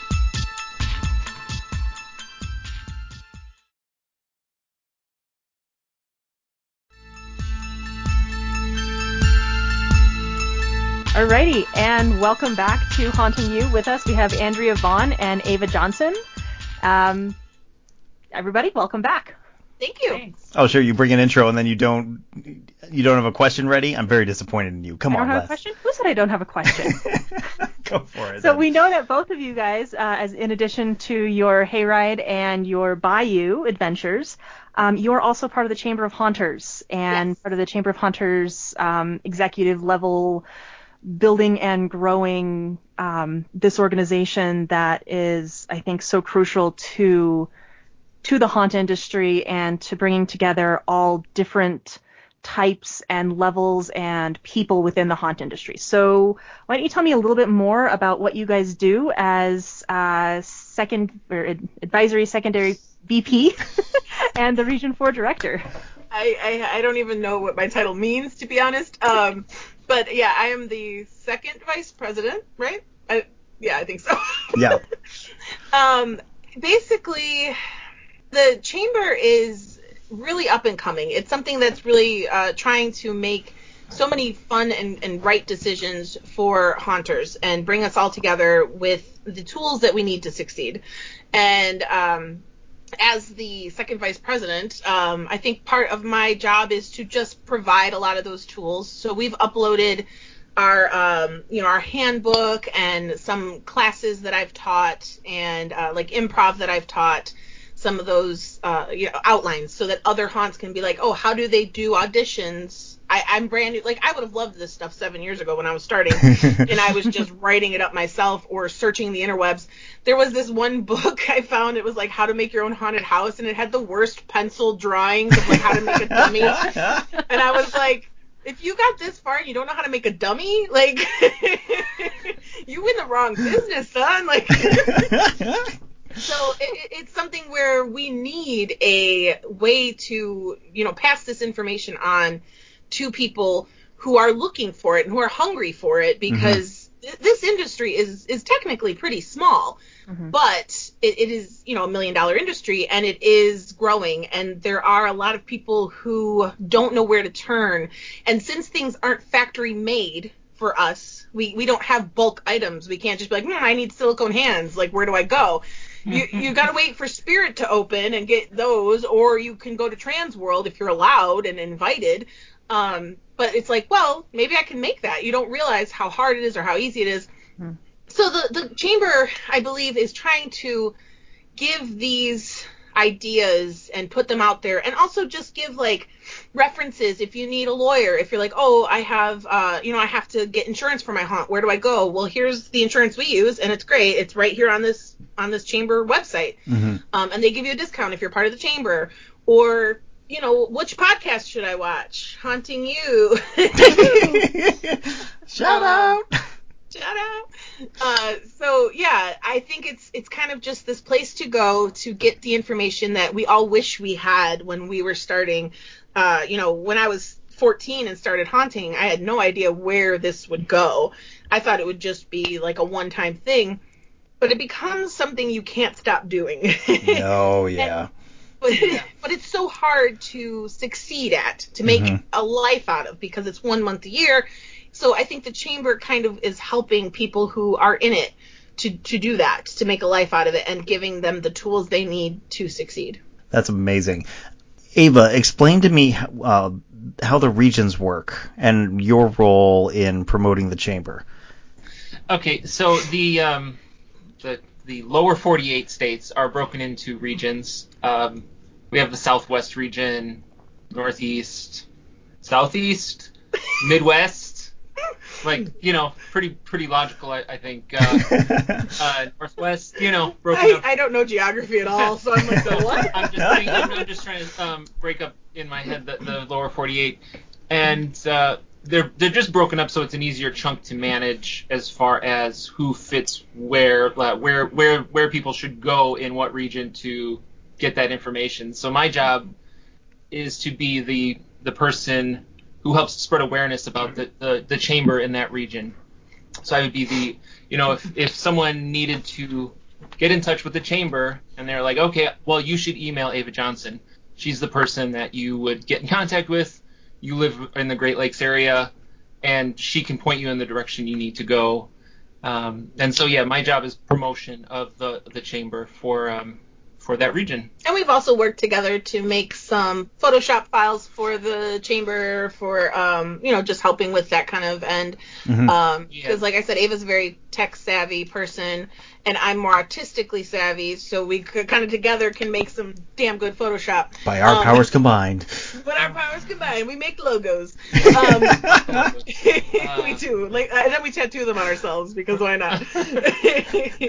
Alrighty, and welcome back to Haunting You. With us, we have Andrea Vaughn and Ava Johnson. Um, everybody, welcome back. Thank you. Thanks. Oh, sure. You bring an intro and then you don't you don't have a question ready. I'm very disappointed in you. Come I don't on, have a question. Who said I don't have a question? Go for it. So then. we know that both of you guys, uh, as in addition to your hayride and your Bayou adventures, um, you are also part of the Chamber of Haunters and Yes. part of the Chamber of Haunters um, executive level building and growing um, this organization that is, I think, so crucial to to the haunt industry and to bringing together all different types and levels and people within the haunt industry. So why don't you tell me a little bit more about what you guys do as uh, second or ad- advisory secondary VP and the Region 4 director? I, I I don't even know what my title means to be honest. Um, but yeah, I am the second vice president, right? I, yeah, I think so. Yeah. um, basically, the chamber is really up and coming. It's something that's really uh, trying to make so many fun and, and right decisions for haunters and bring us all together with the tools that we need to succeed. And um, as the second vice president, um, I think part of my job is to just provide a lot of those tools. So we've uploaded our, um, you know, our handbook and some classes that I've taught and uh, like improv that I've taught. Some of those uh, you know, outlines so that other haunts can be like, oh, how do they do auditions? I, I'm brand new. Like I would have loved this stuff seven years ago when I was starting and I was just writing it up myself or searching the interwebs. There was this one book I found. It was like how to make your own haunted house, and it had the worst pencil drawings of like how to make a dummy. And I was like, if you got this far and you don't know how to make a dummy, like you in the wrong business, son. Like. So it, it- it's something where we need a way to, you know, pass this information on to people who are looking for it and who are hungry for it because th- this industry is is technically pretty small. Mhm. but it, it is you know a million dollar industry and it is growing and there are a lot of people who don't know where to turn. And since things aren't factory made for us we we don't have bulk items. We can't just be like hmm, i need silicone hands. Like where do i go? You you got to wait for spirit to open and get those or you can go to Transworld if you're allowed and invited um but it's like well maybe i can make that. You don't realize how hard it is or how easy it is. Hmm. so the the chamber i believe is trying to give these ideas and put them out there and also just give like references. If you need a lawyer if you're like oh i have uh you know i have to get insurance for my haunt. Where do i go? Well here's the insurance we use and it's great. It's right here on this on this chamber website. Hmm um, and they give you a discount if you're part of the chamber. Or you know which podcast should i watch haunting you Shout out. Shout out. Uh, so yeah, I think it's it's kind of just this place to go to get the information that we all wish we had when we were starting. Uh, you know, when I was 14 and started haunting, I had no idea where this would go. I thought it would just be like a one-time thing, but it becomes something you can't stop doing. Oh yeah. But, but it's so hard to succeed at to make Mhm. a life out of because it's one month a year so i think the chamber kind of is helping people who are in it to, to do that to make a life out of it and giving them the tools they need to succeed That's amazing. Ava, explain to me uh, how the regions work and your role in promoting the chamber. Okay, so the um, the the lower 48 states are broken into regions. Um, we have the Southwest region, Northeast, Southeast, Midwest. Like you know, pretty pretty logical, I, I think. Uh, uh, Northwest, you know, broken I, up. I don't know geography at all so i'm like So, what I'm just thinking, I'm, I'm just trying to um, break up in my head the, the lower 48, and uh, they're they're just broken up so it's an easier chunk to manage as far as who fits where, uh, where where where people should go in what region to get that information. So my job is to be the the person who helps spread awareness about the, the, the chamber in that region. So I would be the, you know, if, if someone needed to get in touch with the chamber and they're like, okay, well, you should email Ava Johnson. She's the person that you would get in contact with. You live in the Great Lakes area, and she can point you in the direction you need to go. Um, and so, yeah, my job is promotion of the the chamber for um, for that region. And we've also worked together to make some Photoshop files for the chamber for, um, you know, just helping with that kind of end. Mhm. Um, Yeah. because like I said, Ava's a very tech savvy person, and I'm more artistically savvy, so we could kind of together can make some damn good Photoshop. By our Um, powers combined. When our powers combined, we make logos. Um, we do. Like, and then we tattoo them on ourselves because why not?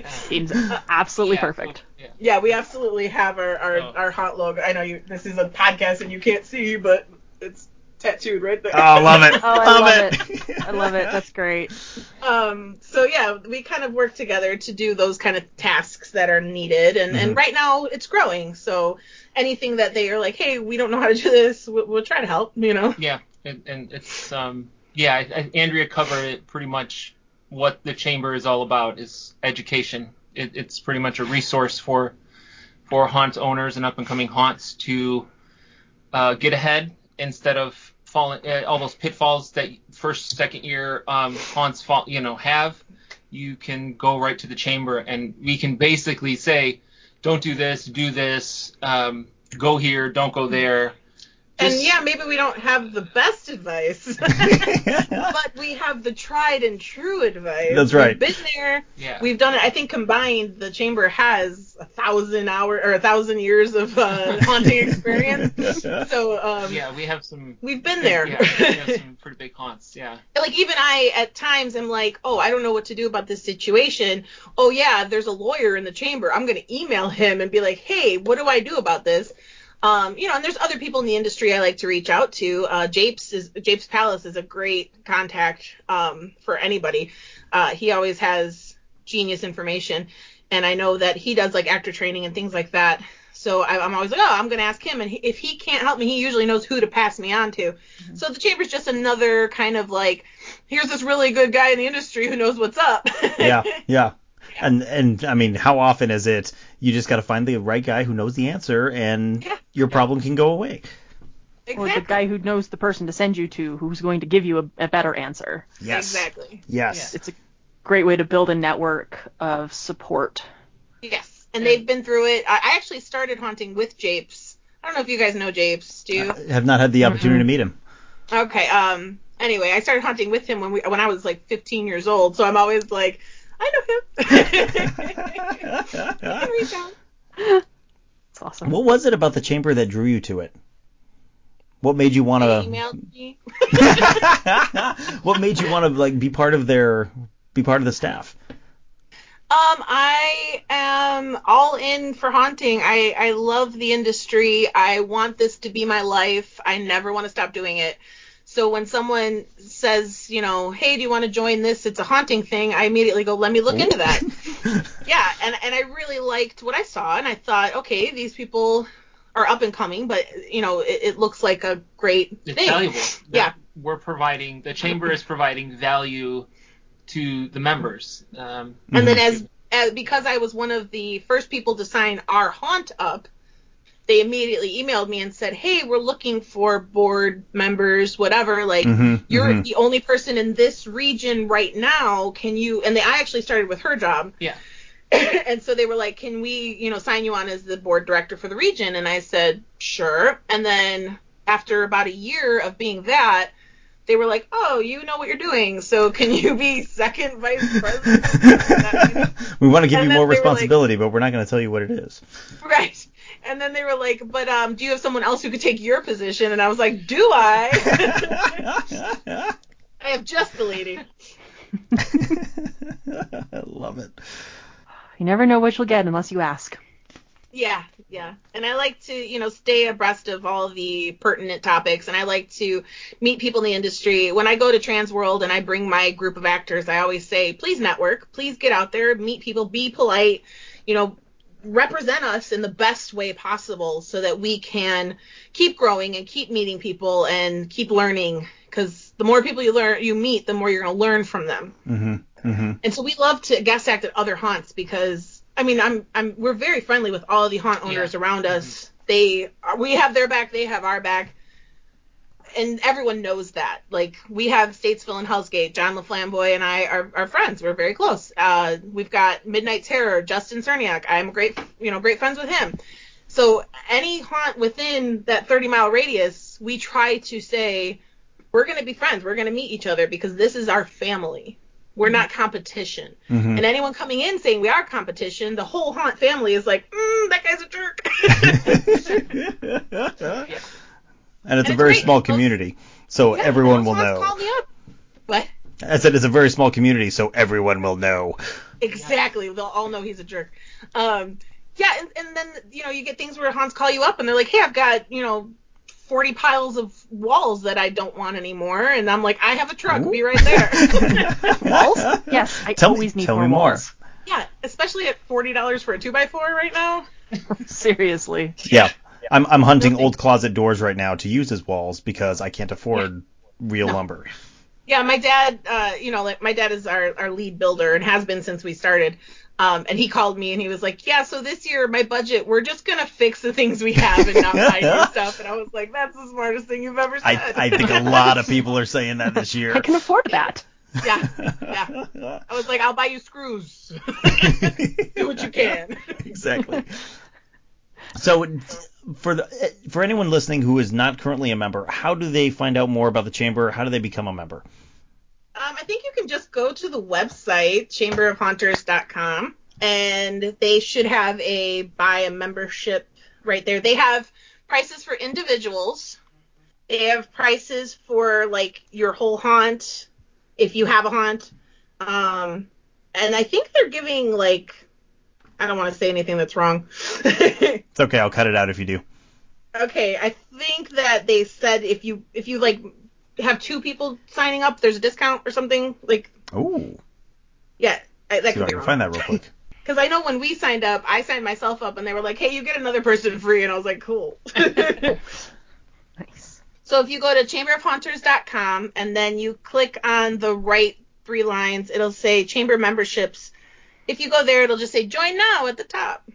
Seems absolutely Yeah, perfect. Yeah. Yeah, we absolutely have our our, Oh. our hot logo. I know you. This is a podcast and you can't see, but it's tattooed right there. Oh, love it. Oh, I love it. I love it. That's great. Um. So yeah, we kind of work together to do those kind of tasks that are needed, and Mhm. and right now it's growing. So anything that they are like, hey, we don't know how to do this, we'll, we'll try to help. You know. Yeah, and, and it's um yeah, I, I, Andrea covered it pretty much. What the chamber is all about is education. It, it's pretty much a resource for for haunt owners and up and coming haunts to uh, get ahead instead of falling uh, all those pitfalls that first second year um, haunts fall you know have. You can go right to the chamber and we can basically say, don't do this, do this, um, go here, don't go there. And yeah, maybe we don't have the best advice, but we have the tried and true advice. That's right. We've been there. Yeah. We've done it. I think combined, the chamber has a thousand hour or a thousand years of uh, haunting experience. So um, yeah, we have some. we've been there. Yeah, we have some pretty big haunts. Yeah. like even I at times am like, oh, I don't know what to do about this situation. Oh yeah, there's a lawyer in the chamber. I'm gonna email him and be like, hey, what do I do about this? Um, you know, and there's other people in the industry I like to reach out to. Uh, Japes is Japes Palace is a great contact um, for anybody. Uh, he always has genius information, and I know that he does like actor training and things like that. So I, I'm always like, oh, I'm gonna ask him, and he, if he can't help me, he usually knows who to pass me on to. So the chamber's just another kind of like, here's this really good guy in the industry who knows what's up. yeah, yeah. And and I mean, how often is it you just got to find the right guy who knows the answer and Yeah. your problem can go away. Or the guy who knows the person to send you to who's going to give you a, a better answer. Yes. Exactly. Yes. It's a great way to build a network of support. Yes. And they've been through it. I I actually started haunting with Japes. I don't know if you guys know Japes. Do you? I have not had the opportunity to meet him. Okay. Um. Anyway, I started hunting with him when we when I was like 15 years old. So I'm always like, I know him. I can reach. It's awesome. What was it about the chamber that drew you to it? What made you want to? what made you want to like be part of their be part of the staff? Um, I am all in for haunting. I I love the industry. I want this to be my life. I never want to stop doing it. So when someone says, you know, hey, do you want to join this? It's a haunting thing. I immediately go, let me look into that. yeah, and and I really liked what I saw, and I thought, okay, these people are up and coming, but you know, it, it looks like a great It's thing. valuable. Yeah. We're providing the chamber is providing value to the members. Um, And then as, as because I was one of the first people to sign our haunt up, they immediately emailed me and said, "Hey, we're looking for board members, whatever. Like Mhm, you're mhm. the only person in this region right now. Can you?" And they, I actually started with her job. yeah. and so they were like, "Can we, you know, sign you on as the board director for the region?" And I said, "Sure." And then after about a year of being that, they were like, "Oh, you know what you're doing, so can you be second vice president?" we want to give And you more they were like- responsibility, but we're not going to tell you what it is. right. And then they were like, "But um, do you have someone else who could take your position?" And I was like, "Do I?" I have just the lady. I love it. You never know what you'll get unless you ask. Yeah, yeah. And I like to, you know, stay abreast of all the pertinent topics and I like to meet people in the industry. When I go to Transworld and I bring my group of actors, I always say, please network, please get out there, meet people, be polite, you know, represent us in the best way possible so that we can keep growing and keep meeting people and keep learning because the more people you learn you meet, the more you're going to learn from them. Mm-hmm. Mm-hmm. And so we love to guest act at other haunts because I mean I'm I'm we're very friendly with all the haunt owners Yeah. around us. They we have their back, they have our back. And everyone knows that. Like we have Statesville and Hellsgate. John LaFlamboy and I are, are friends. We're very close. Uh, we've got Midnight Terror, Justin Cerniak. I'm great, you know, great friends with him. So any haunt within that 30 mile radius, we try to say we're going to be friends. We're going to meet each other because this is our family. We're not competition. Mhm. And anyone coming in saying we are competition, the whole haunt family is like, mm, that guy's a jerk. and it's a it's very great. small community, so Yeah, everyone will haunts know. Call me up. What? I said it's a very small community, so everyone will know. Exactly. They'll all know he's a jerk. Um, yeah, and, and then you know you get things where Hans call you up and they're like, hey, I've got you know. 40 piles of walls that I don't want anymore, and I'm like, I have a truck, be right there. Walls? Yes, I Tell me- always need tell more me more. walls. yeah, especially at $40 for a 2x4 right now. Seriously. Yeah. I'm I'm hunting Nothing. old closet doors right now to use as walls because I can't afford real lumber. Yeah, my dad, uh, you know, like my dad is our, our lead builder and has been since we started. Um, and he called me and he was like, yeah, so this year my budget, we're just gonna fix the things we have and not buy new stuff. And I was like, that's the smartest thing you've ever said. I I think a lot of people are saying that this year. I can afford that. yeah, yeah. I was like, I'll buy you screws. Do what you can. exactly. So for the for anyone listening who is not currently a member, how do they find out more about the chamber? How do they become a member? Um, I think you can just go to the website, chamberofhaunters.com, and they should have a buy a membership right there. They have prices for individuals. They have prices for like your whole haunt, if you have a haunt. Um, and I think they're giving like, I don't want to say anything that's wrong. It's okay, I'll cut it out if you do. okay, I think that they said if you if you like have two people signing up, there's a discount or something. Like, Oh, yeah, I, that see if I could be can wrong. find that real quick. Because I know when we signed up, I signed myself up, and they were like, "Hey, you get another person free," and I was like, "Cool." Nice. so if you go to chamberofhaunters.com and then you click on the right three lines, it'll say chamber memberships, if you go there, it'll just say join now at the top.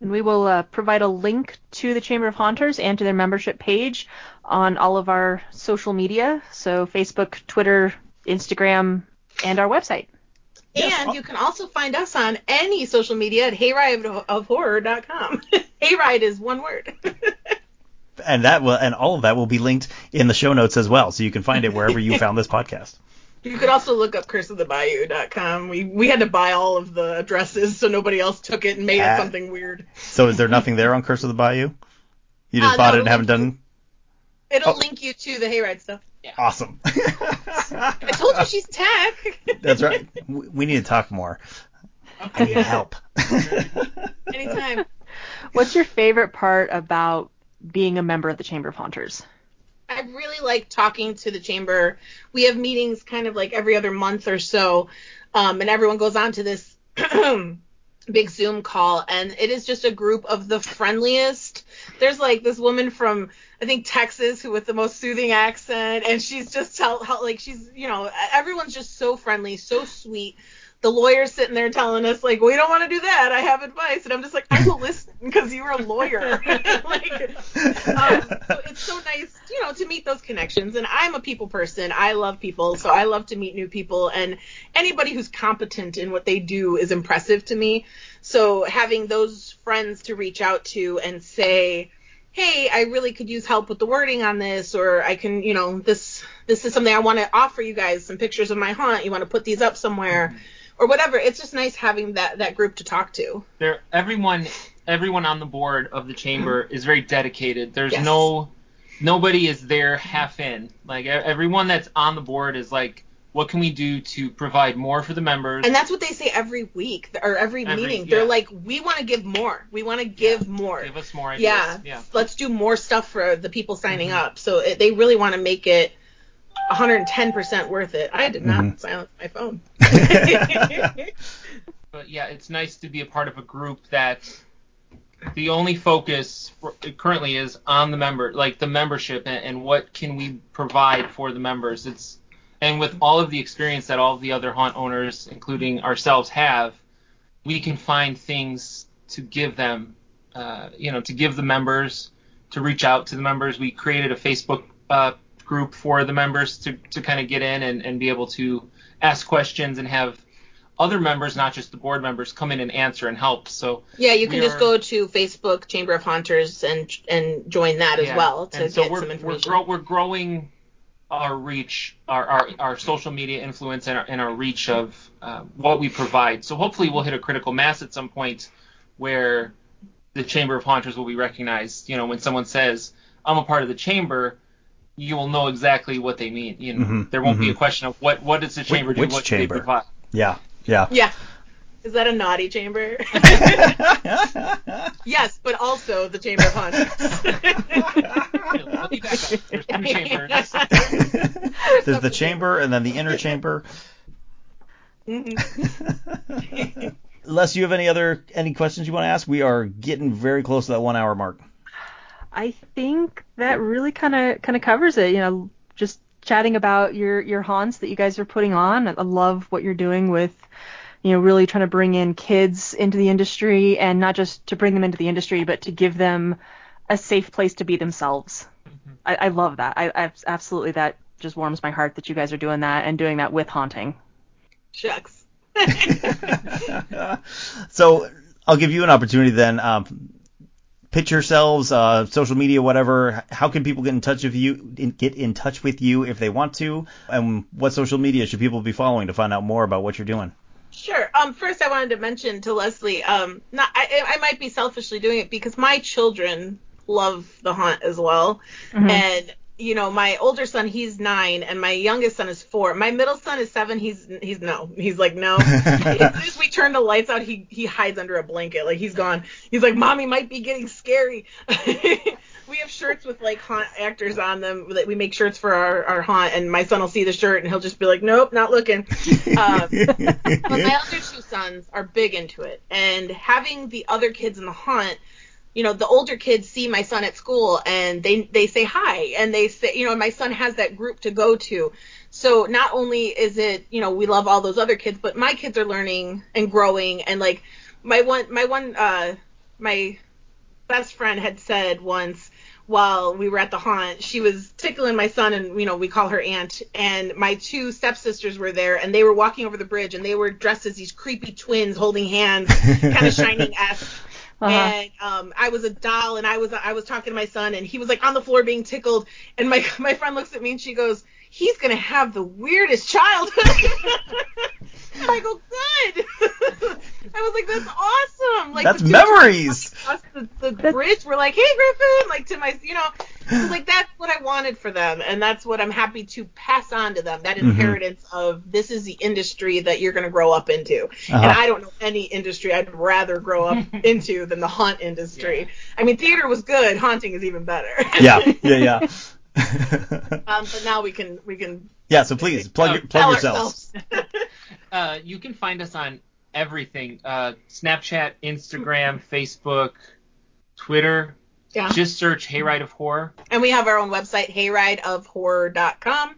And we will uh, provide a link to the Chamber of Haunters and to their membership page on all of our social media. So Facebook, Twitter, Instagram, and our website. Yes. And you can also find us on any social media at hayrideofhorror.com. Hayride is one word. and that will and all of that will be linked in the show notes as well, so you can find it wherever you found this podcast. You could also look up curseofthebayou.com. We we had to buy all of the addresses so nobody else took it and made it something weird. So is there nothing there on Curse of the Bayou? You just uh, bought no, it and haven't done. It'll oh. link you to the hayride stuff. Yeah. Awesome. I told you she's tech. That's right. We need to talk more. I need help. Anytime. What's your favorite part about being a member of the Chamber of Haunters? I really like talking to the chamber. We have meetings kind of like every other month or so, um, and everyone goes on to this big Zoom call, and it is just a group of the friendliest. There's like this woman from I think Texas who with the most soothing accent, and she's just tell how like she's you know everyone's just so friendly, so sweet the lawyer's sitting there telling us like we don't want to do that. I have advice. And i'm just like i will listen because you're a lawyer. Like um, so it's so nice you know to meet those connections. And i'm a people person. I love people. So i love to meet new people. And anybody who's competent in what they do is impressive to me. So having those friends to reach out to and say hey i really could use help with the wording on this or i can you know this this is something i want to offer you guys some pictures of my haunt. You want to put these up somewhere. Mm-hmm or whatever. It's just nice having that that group to talk to. There, everyone, everyone on the board of the chamber is very dedicated. There's yes. no, nobody is there half in. Like everyone that's on the board is like, what can we do to provide more for the members? And that's what they say every week or every, every meeting. Yeah. They're like, we want to give more. We want to give yeah. more. Give us more ideas. Yeah. yeah. Let's do more stuff for the people signing mm-hmm. up. So it, they really want to make it 110% worth it. I did not mm-hmm. silence my phone. but yeah, it's nice to be a part of a group that the only focus currently is on the member, like the membership, and, and, what can we provide for the members. It's and with all of the experience that all of the other haunt owners, including ourselves, have, we can find things to give them, uh, you know, to give the members, to reach out to the members. We created a Facebook uh, group for the members to, to kind of get in and, and be able to ask questions and have other members, not just the board members, come in and answer and help. So yeah, you can just are, go to Facebook Chamber of Haunters and and join that yeah, as well to get so some information. We're, we're growing our reach, our, our, our social media influence, and our, and our reach of uh, what we provide. So hopefully we'll hit a critical mass at some point where the Chamber of Haunters will be recognized. You know, when someone says, "I'm a part of the chamber," you will know exactly what they mean. You know, mm-hmm, there won't mm-hmm. be a question of what what does the chamber which, do, what chamber? they provide. Yeah, yeah. Yeah. Is that a naughty chamber? yes, but also the Chamber of Haunters. There's two chambers. There's the chamber and then the inner chamber. Mm-hmm. You have any other any questions you want to ask? We are getting very close to that one hour mark. I think that really kind of kind of covers it. You know, just chatting about your your haunts that you guys are putting on. I love what you're doing with you know really trying to bring in kids into the industry and not just to bring them into the industry but to give them a safe place to be themselves. Mm-hmm. I, I, love that. I, I absolutely that just warms my heart that you guys are doing that and doing that with haunting. Shucks. so I'll give you an opportunity then. Um, pitch yourselves, uh, social media, whatever. How can people get in touch with you? Get in touch with you if they want to, and what social media should people be following to find out more about what you're doing? Sure. Um, first, I wanted to mention to Leslie, um, not I, I might be selfishly doing it because my children love the haunt as well, mm-hmm. and you know, my older son, he's nine, and my youngest son is four. My middle son is seven. He's he's no. He's like no. as soon as we turn the lights out, he he hides under a blanket. Like he's gone. He's like, mommy might be getting scary. we have shirts with like haunt actors on them that we make shirts for our, our haunt, and my son will see the shirt and he'll just be like, nope, not looking. Um, but my other two sons are big into it, and having the other kids in the haunt you know the older kids see my son at school and they they say hi and they say you know my son has that group to go to So not only is it, you know, we love all those other kids, but my kids are learning and growing and like my one my one uh my best friend had said once while we were at the haunt, she was tickling my son and you know, we call her aunt and my two stepsisters were there and they were walking over the bridge and they were dressed as these creepy twins holding hands, kind of shining esque. Uh-huh. And um, I was a doll, and I was I was talking to my son, and he was like on the floor being tickled. And my my friend looks at me and she goes, "He's gonna have the weirdest childhood." and I go, "Good." I was like, "That's awesome!" Like That's the memories. Across the, the bridge, we're like, "Hey, Griffin!" Like to my, you know, so like that's what I wanted for them, and that's what I'm happy to pass on to them. That Mhm. inheritance of this is the industry that you're gonna grow up into. And Uh-huh. I don't know any industry I'd rather grow up into than the haunt industry. Yeah. I mean, theater was good. Haunting is even better. yeah, yeah, yeah. um, but now we can we can yeah, so please plug your, plug yourselves. Uh, you can find us on everything: uh, Snapchat, Instagram, Facebook, Twitter. Yeah. Just search Hayride of Horror. And we have our own website, hayrideofhorror.com.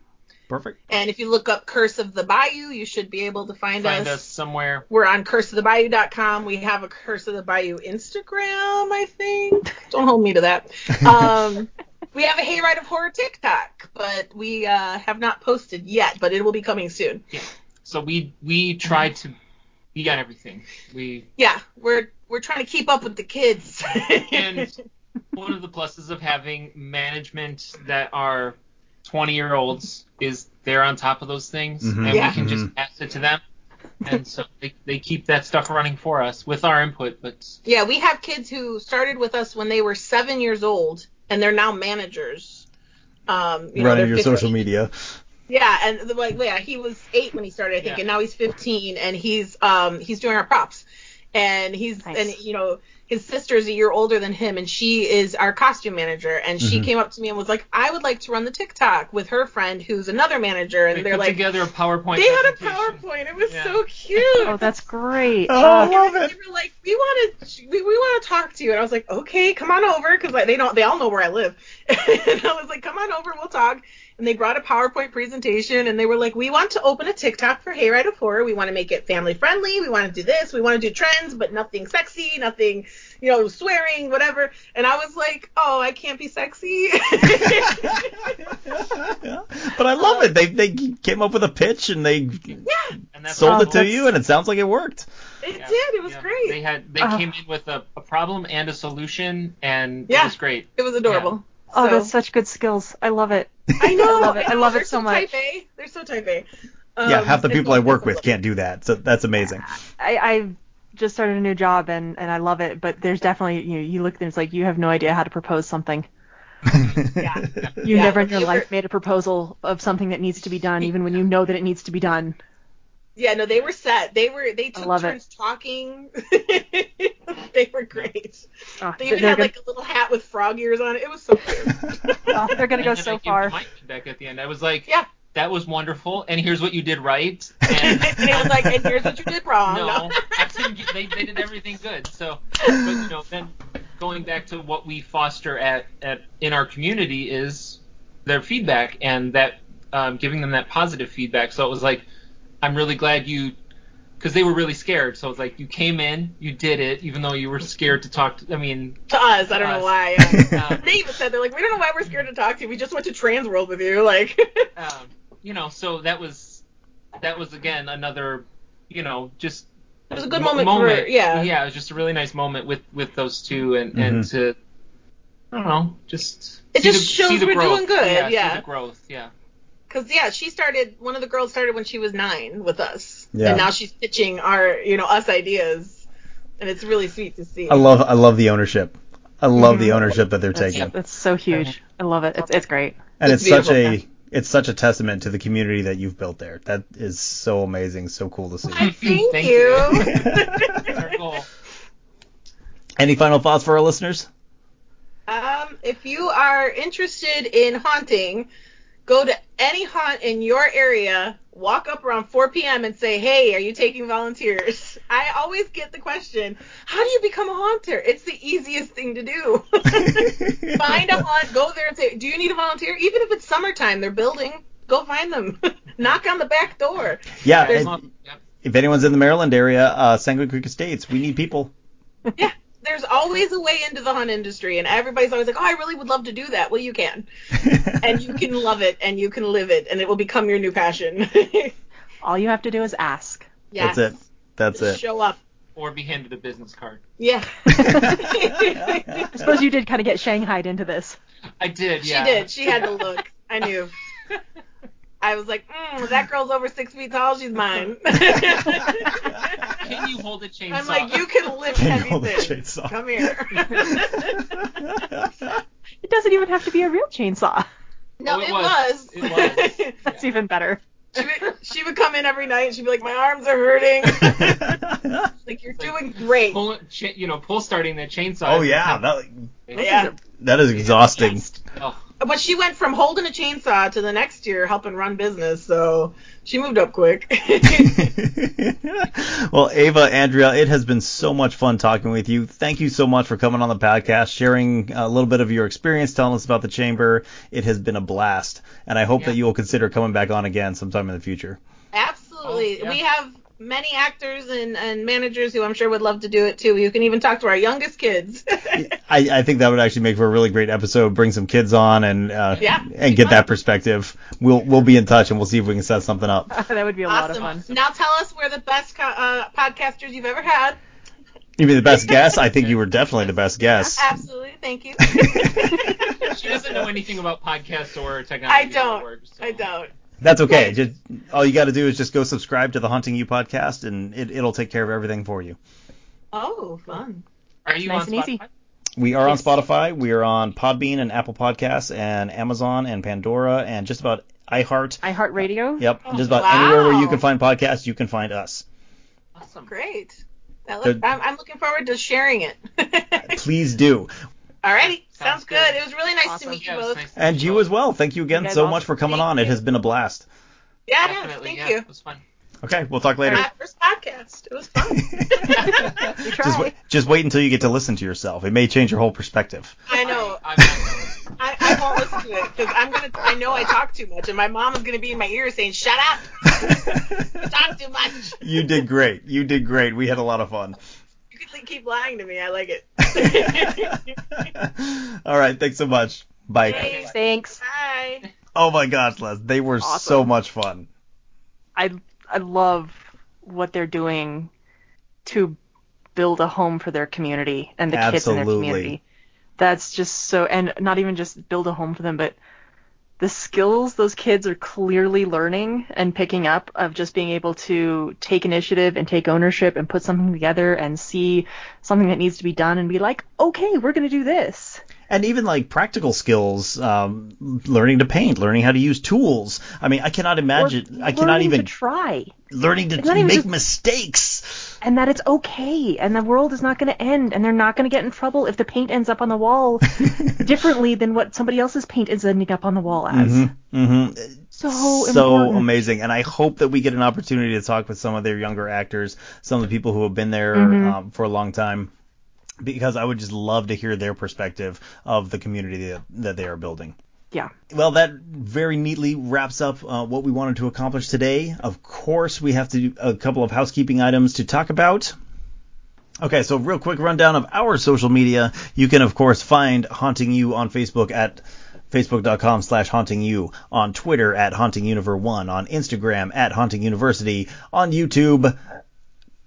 Perfect. And if you look up Curse of the Bayou, you should be able to find, us. Find us somewhere. We're on curseofthebayou.com. We have a Curse of the Bayou Instagram, I think. Don't hold me to that. Um, we have a Hayride of Horror TikTok, but we uh, have not posted yet, but it will be coming soon. Yeah. So we we try to be on everything. We Yeah, we're we're trying to keep up with the kids. and one of the pluses of having management that are 20 year olds is they're on top of those things Mhm. and Yeah. we can just pass it to them and so they, they keep that stuff running for us with our input but Yeah, we have kids who started with us when they were seven years old, and they're now managers. Um, you Running they're your 15. social media. Yeah, and the- like, yeah, he was eight when he started, I think, Yeah. and now he's 15, and he's um he's doing our props, and he's Nice. and you know his sister's a year older than him, and she is our costume manager, and she Mhm. came up to me and was like, I would like to run the TikTok with her friend who's another manager, and they they're put like, together a PowerPoint they had a. PowerPoint, it was Yeah. so cute. Oh, that's great. Oh, Uh, I love it. They were like, we want to, we, we want to talk to you. And I was like, okay, come on over, because like, they don't, they all know where I live. and I was like, come on over, we'll talk. And they brought a PowerPoint presentation, and they were like, we want to open a TikTok for Hayride of Horror. We want to make it family friendly. We want to do this. We want to do trends, but nothing sexy, nothing, you know, swearing, whatever. And I was like, oh, I can't be sexy. but I love it. They they came up with a pitch and they yeah, and sold it to you, and it sounds like it worked. it Yeah, did. It was yeah. great. they had they Oh. came in with a, a problem and a solution and Yeah. it was great it was adorable. Oh, So- that's such good skills. I love it. I know. I love it. I love it they're so much. Type A. They're so type A. yeah, Um, half the people I work with can't do that, so that's amazing. I, I've just started a new job and, and I love it, but there's definitely you know, you look and it's like you have no idea how to propose something. Yeah. You Yeah, never in your life made a proposal of something that needs to be done, even when you know that it needs to be done. Yeah, no, they were set. They were they took love it. turns talking. they were great. Oh, They even had gonna, like a little hat with frog ears on it. It was so cute. oh, they're gonna go And then I so far. my feedback at the end I was like Yeah. that was wonderful and here's what you did right and, and it was like, and here's what you did wrong. no, I didn't they, they did everything good. So, but you know, then going back to what we foster at, at in our community is their feedback and that um, giving them that positive feedback. So it was like, I'm really glad you, because they were really scared. So it's like you came in, you did it, even though you were scared to talk. To, I mean, To us, I don't Us. know why. Yeah. Um, they even said they're like, we don't know why we're scared to talk to you. We just went to Transworld with you. Like, um, you know, so that was that was again another, you know, just it was a good mo- moment, for yeah. yeah, it was just a really nice moment with with those two, and and to I don't know, just It see just the, shows see the we're growth. doing good, Yeah, yeah. see the growth, yeah. Cause yeah, she started. One of the girls started when she was nine with us, Yeah. and now she's pitching our, you know, us ideas, and it's really sweet to see. I love I love the ownership. I love the Mhm. ownership that they're That's, taking, that's so huge. I love it. It's, it's great. and It's it's, such beautiful. a it's such a testament to the community that you've built there. That is so amazing, so cool to see. Thank, Thank you. you. That's our goal. Any final thoughts for our listeners? um, if you are interested in haunting, go to any haunt in your area. Walk up around 4 p.m. and say, "Hey, are you taking volunteers?" I always get the question, "How do you become a haunter?" It's the easiest thing to do. Find a haunt, go there and say, "Do you need a volunteer?" Even if it's summertime, they're building. Go find them. Knock on the back door. Yeah, if anyone's in the Maryland area, uh, Sanguine Creek Estates, we need people. Yeah. There's always a way into the hunt industry, and everybody's always like, "Oh, I really would love to do that." Well, you can, and you can love it, and you can live it, and it will become your new passion. All you have to do is ask. yes. That's it. That's Just it. Show up. Or be handed a business card. Yeah. I suppose you did kind of get shanghaied into this. I did, yeah. She did. She had to look. I knew. I was like, mm, that girl's over six feet tall. She's mine. Can you hold a chainsaw? I'm like, you can lift Can you heavy hold a things. chainsaw? Come here. It doesn't even have to be a real chainsaw. no, Oh, it it, was. was. It That's even better. she, would, she would come in every night and she'd be like, my arms are hurting. like, you're doing great. pull, cha- you know, pull starting the chainsaw. oh yeah, that, Yeah. that is exhausting. Oh, But she went from holding a chainsaw to the next year helping run business, so she moved up quick. well, Ava, Andrea, it has been so much fun talking with you. Thank you so much for coming on the podcast, sharing a little bit of your experience, telling us about the chamber. It has been a blast, and I hope Yeah. that you will consider coming back on again sometime in the future. Absolutely. Oh, yeah. We have many actors and, and managers who I'm sure would love to do it too. You can even talk to our youngest kids. I, I think that would actually make for a really great episode. Bring some kids on and uh, Yeah. and get that perspective. We'll we'll be in touch and we'll see if we can set something up. that would be a lot of awesome. fun. Now tell us we're the best co- uh, podcasters you've ever had. You mean the best guess? I think you were definitely the best guess. Absolutely. Thank you. she doesn't know anything about podcasts or technology. I don't. Or, so. I don't. That's okay. Just all you got to do is just go subscribe to the Haunting You podcast, and it, it'll take care of everything for you. Oh, fun. Are you Nice on and easy. We are Yes. on Spotify. We are on Podbean and Apple Podcasts and Amazon and Pandora and just about iHeart. iHeartRadio. Yep, Oh, just about wow. anywhere where you can find podcasts, you can find us. Awesome. Great. That look, Good. I'm, I'm looking forward to sharing it. Please do. Alrighty. Sounds, Sounds good. good. It was really nice Awesome. to meet you it both. nice And you as well. Thank you again You so also- much for coming Thank on. It has been a blast. Yeah, Definitely, thank yeah. you. It was fun. Okay, we'll talk later. My first podcast. It was fun. We Just try. wait, just wait until you get to listen to yourself. It may change your whole perspective. I know. I, I'm not I, I won't listen to it because I'm gonna. I know I talk too much, and my mom is gonna be in my ear saying, "Shut up! Talk too much." you did great. You did great. We had a lot of fun. You can keep lying to me. I like it. All right, thanks so much. Bye. Hey. Thanks. Bye. Oh my gosh, Les, they were so much fun. I I love what they're doing to build a home for their community and the kids in their community. That's just so and not even just build a home for them, but the skills those kids are clearly learning and picking up of just being able to take initiative and take ownership and put something together and see something that needs to be done and be like, okay, we're gonna do this. And even like practical skills, um, learning to paint, learning how to use tools. I mean, I cannot imagine. Or I cannot even to try. learning to It's not even make just- mistakes. and that it's okay and the world is not going to end and they're not going to get in trouble if the paint ends up on the wall differently than what somebody else's paint is ending up on the wall as. hmm So, so amazing, and I hope that we get an opportunity to talk with some of their younger actors, some of the people who have been there Mm-hmm. um, for a long time, because I would just love to hear their perspective of the community that, that they are building. Yeah. Well, that very neatly wraps up uh, what we wanted to accomplish today. Of course, we have to do a couple of housekeeping items to talk about. Okay, so real quick rundown of our social media. You can, of course, find Haunting You on Facebook at facebook.com slash haunting you, on Twitter at hauntinguniver1, on Instagram at haunting university, on YouTube.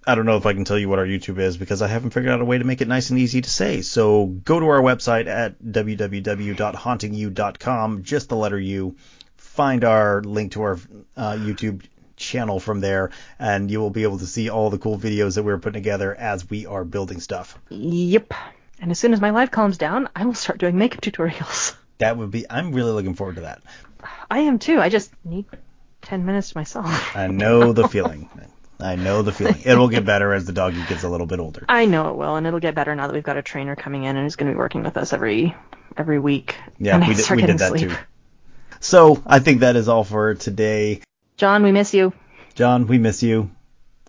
I don't know if I can tell you what our YouTube is because I haven't figured out a way to make it nice and easy to say. So go to our website at www.hauntingyou.com, just the letter U. Find our link to our uh, YouTube channel from there, and you will be able to see all the cool videos that we're putting together as we are building stuff. Yep. And as soon as my life calms down, I will start doing makeup tutorials. That would be. I'm really looking forward to that. I am too. I just need 10 minutes to myself. I know the feeling. I know the feeling. It will get better as the doggy gets a little bit older. I know it will, and it'll get better now that we've got a trainer coming in and is going to be working with us every every week. Yeah, we did, we did that sleep. too. So I think that is all for today. John, we miss you. John, we miss you.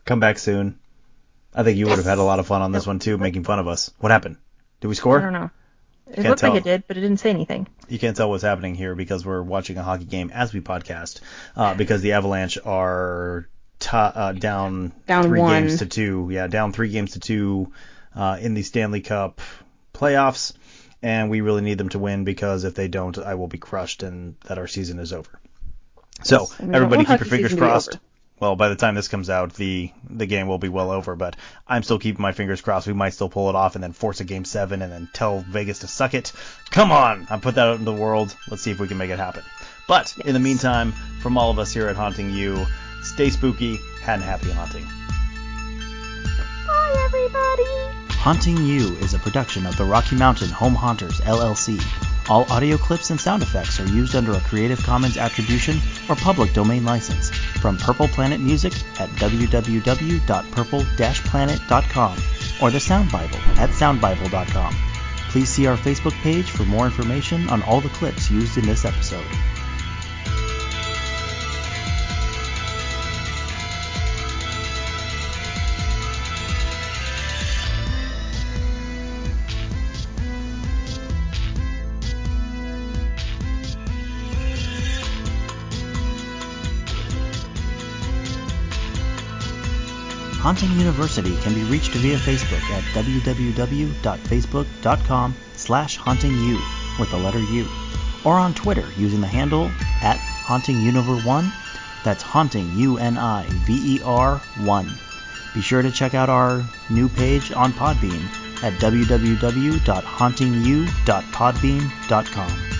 Come back soon. I think you would have had a lot of fun on this one too, making fun of us. What happened? Did we score? I don't know. It looked tell. like it did, but it didn't say anything. You can't tell what's happening here because we're watching a hockey game as we podcast. Uh, because the Avalanche are t- uh, down, down three one. games to two. Yeah, down three games to two uh, in the Stanley Cup playoffs, and we really need them to win because if they don't, I will be crushed and that our season is over. So I mean, everybody keep your fingers crossed well, by the time this comes out, the the game will be well over. But I'm still keeping my fingers crossed. We might still pull it off and then force a game seven and then tell Vegas to suck it. Come on, I put that out in the world. Let's see if we can make it happen. But yes. in the meantime, from all of us here at Haunting You, stay spooky and happy haunting. Bye, everybody. Haunting U is a production of the Rocky Mountain Home Haunters LLC. All audio clips and sound effects are used under a Creative Commons Attribution or Public Domain license from Purple Planet Music at www.purple-planet.com or the Sound Bible at soundbible.com. Please see our Facebook page for more information on all the clips used in this episode. Haunting University can be reached via Facebook at www.facebook.com slash hauntingu with the letter U, or on Twitter using the handle at hauntinguniver1, that's haunting U-N-I-V-E-R 1. Be sure to check out our new page on Podbean at www.hauntingu.podbean.com.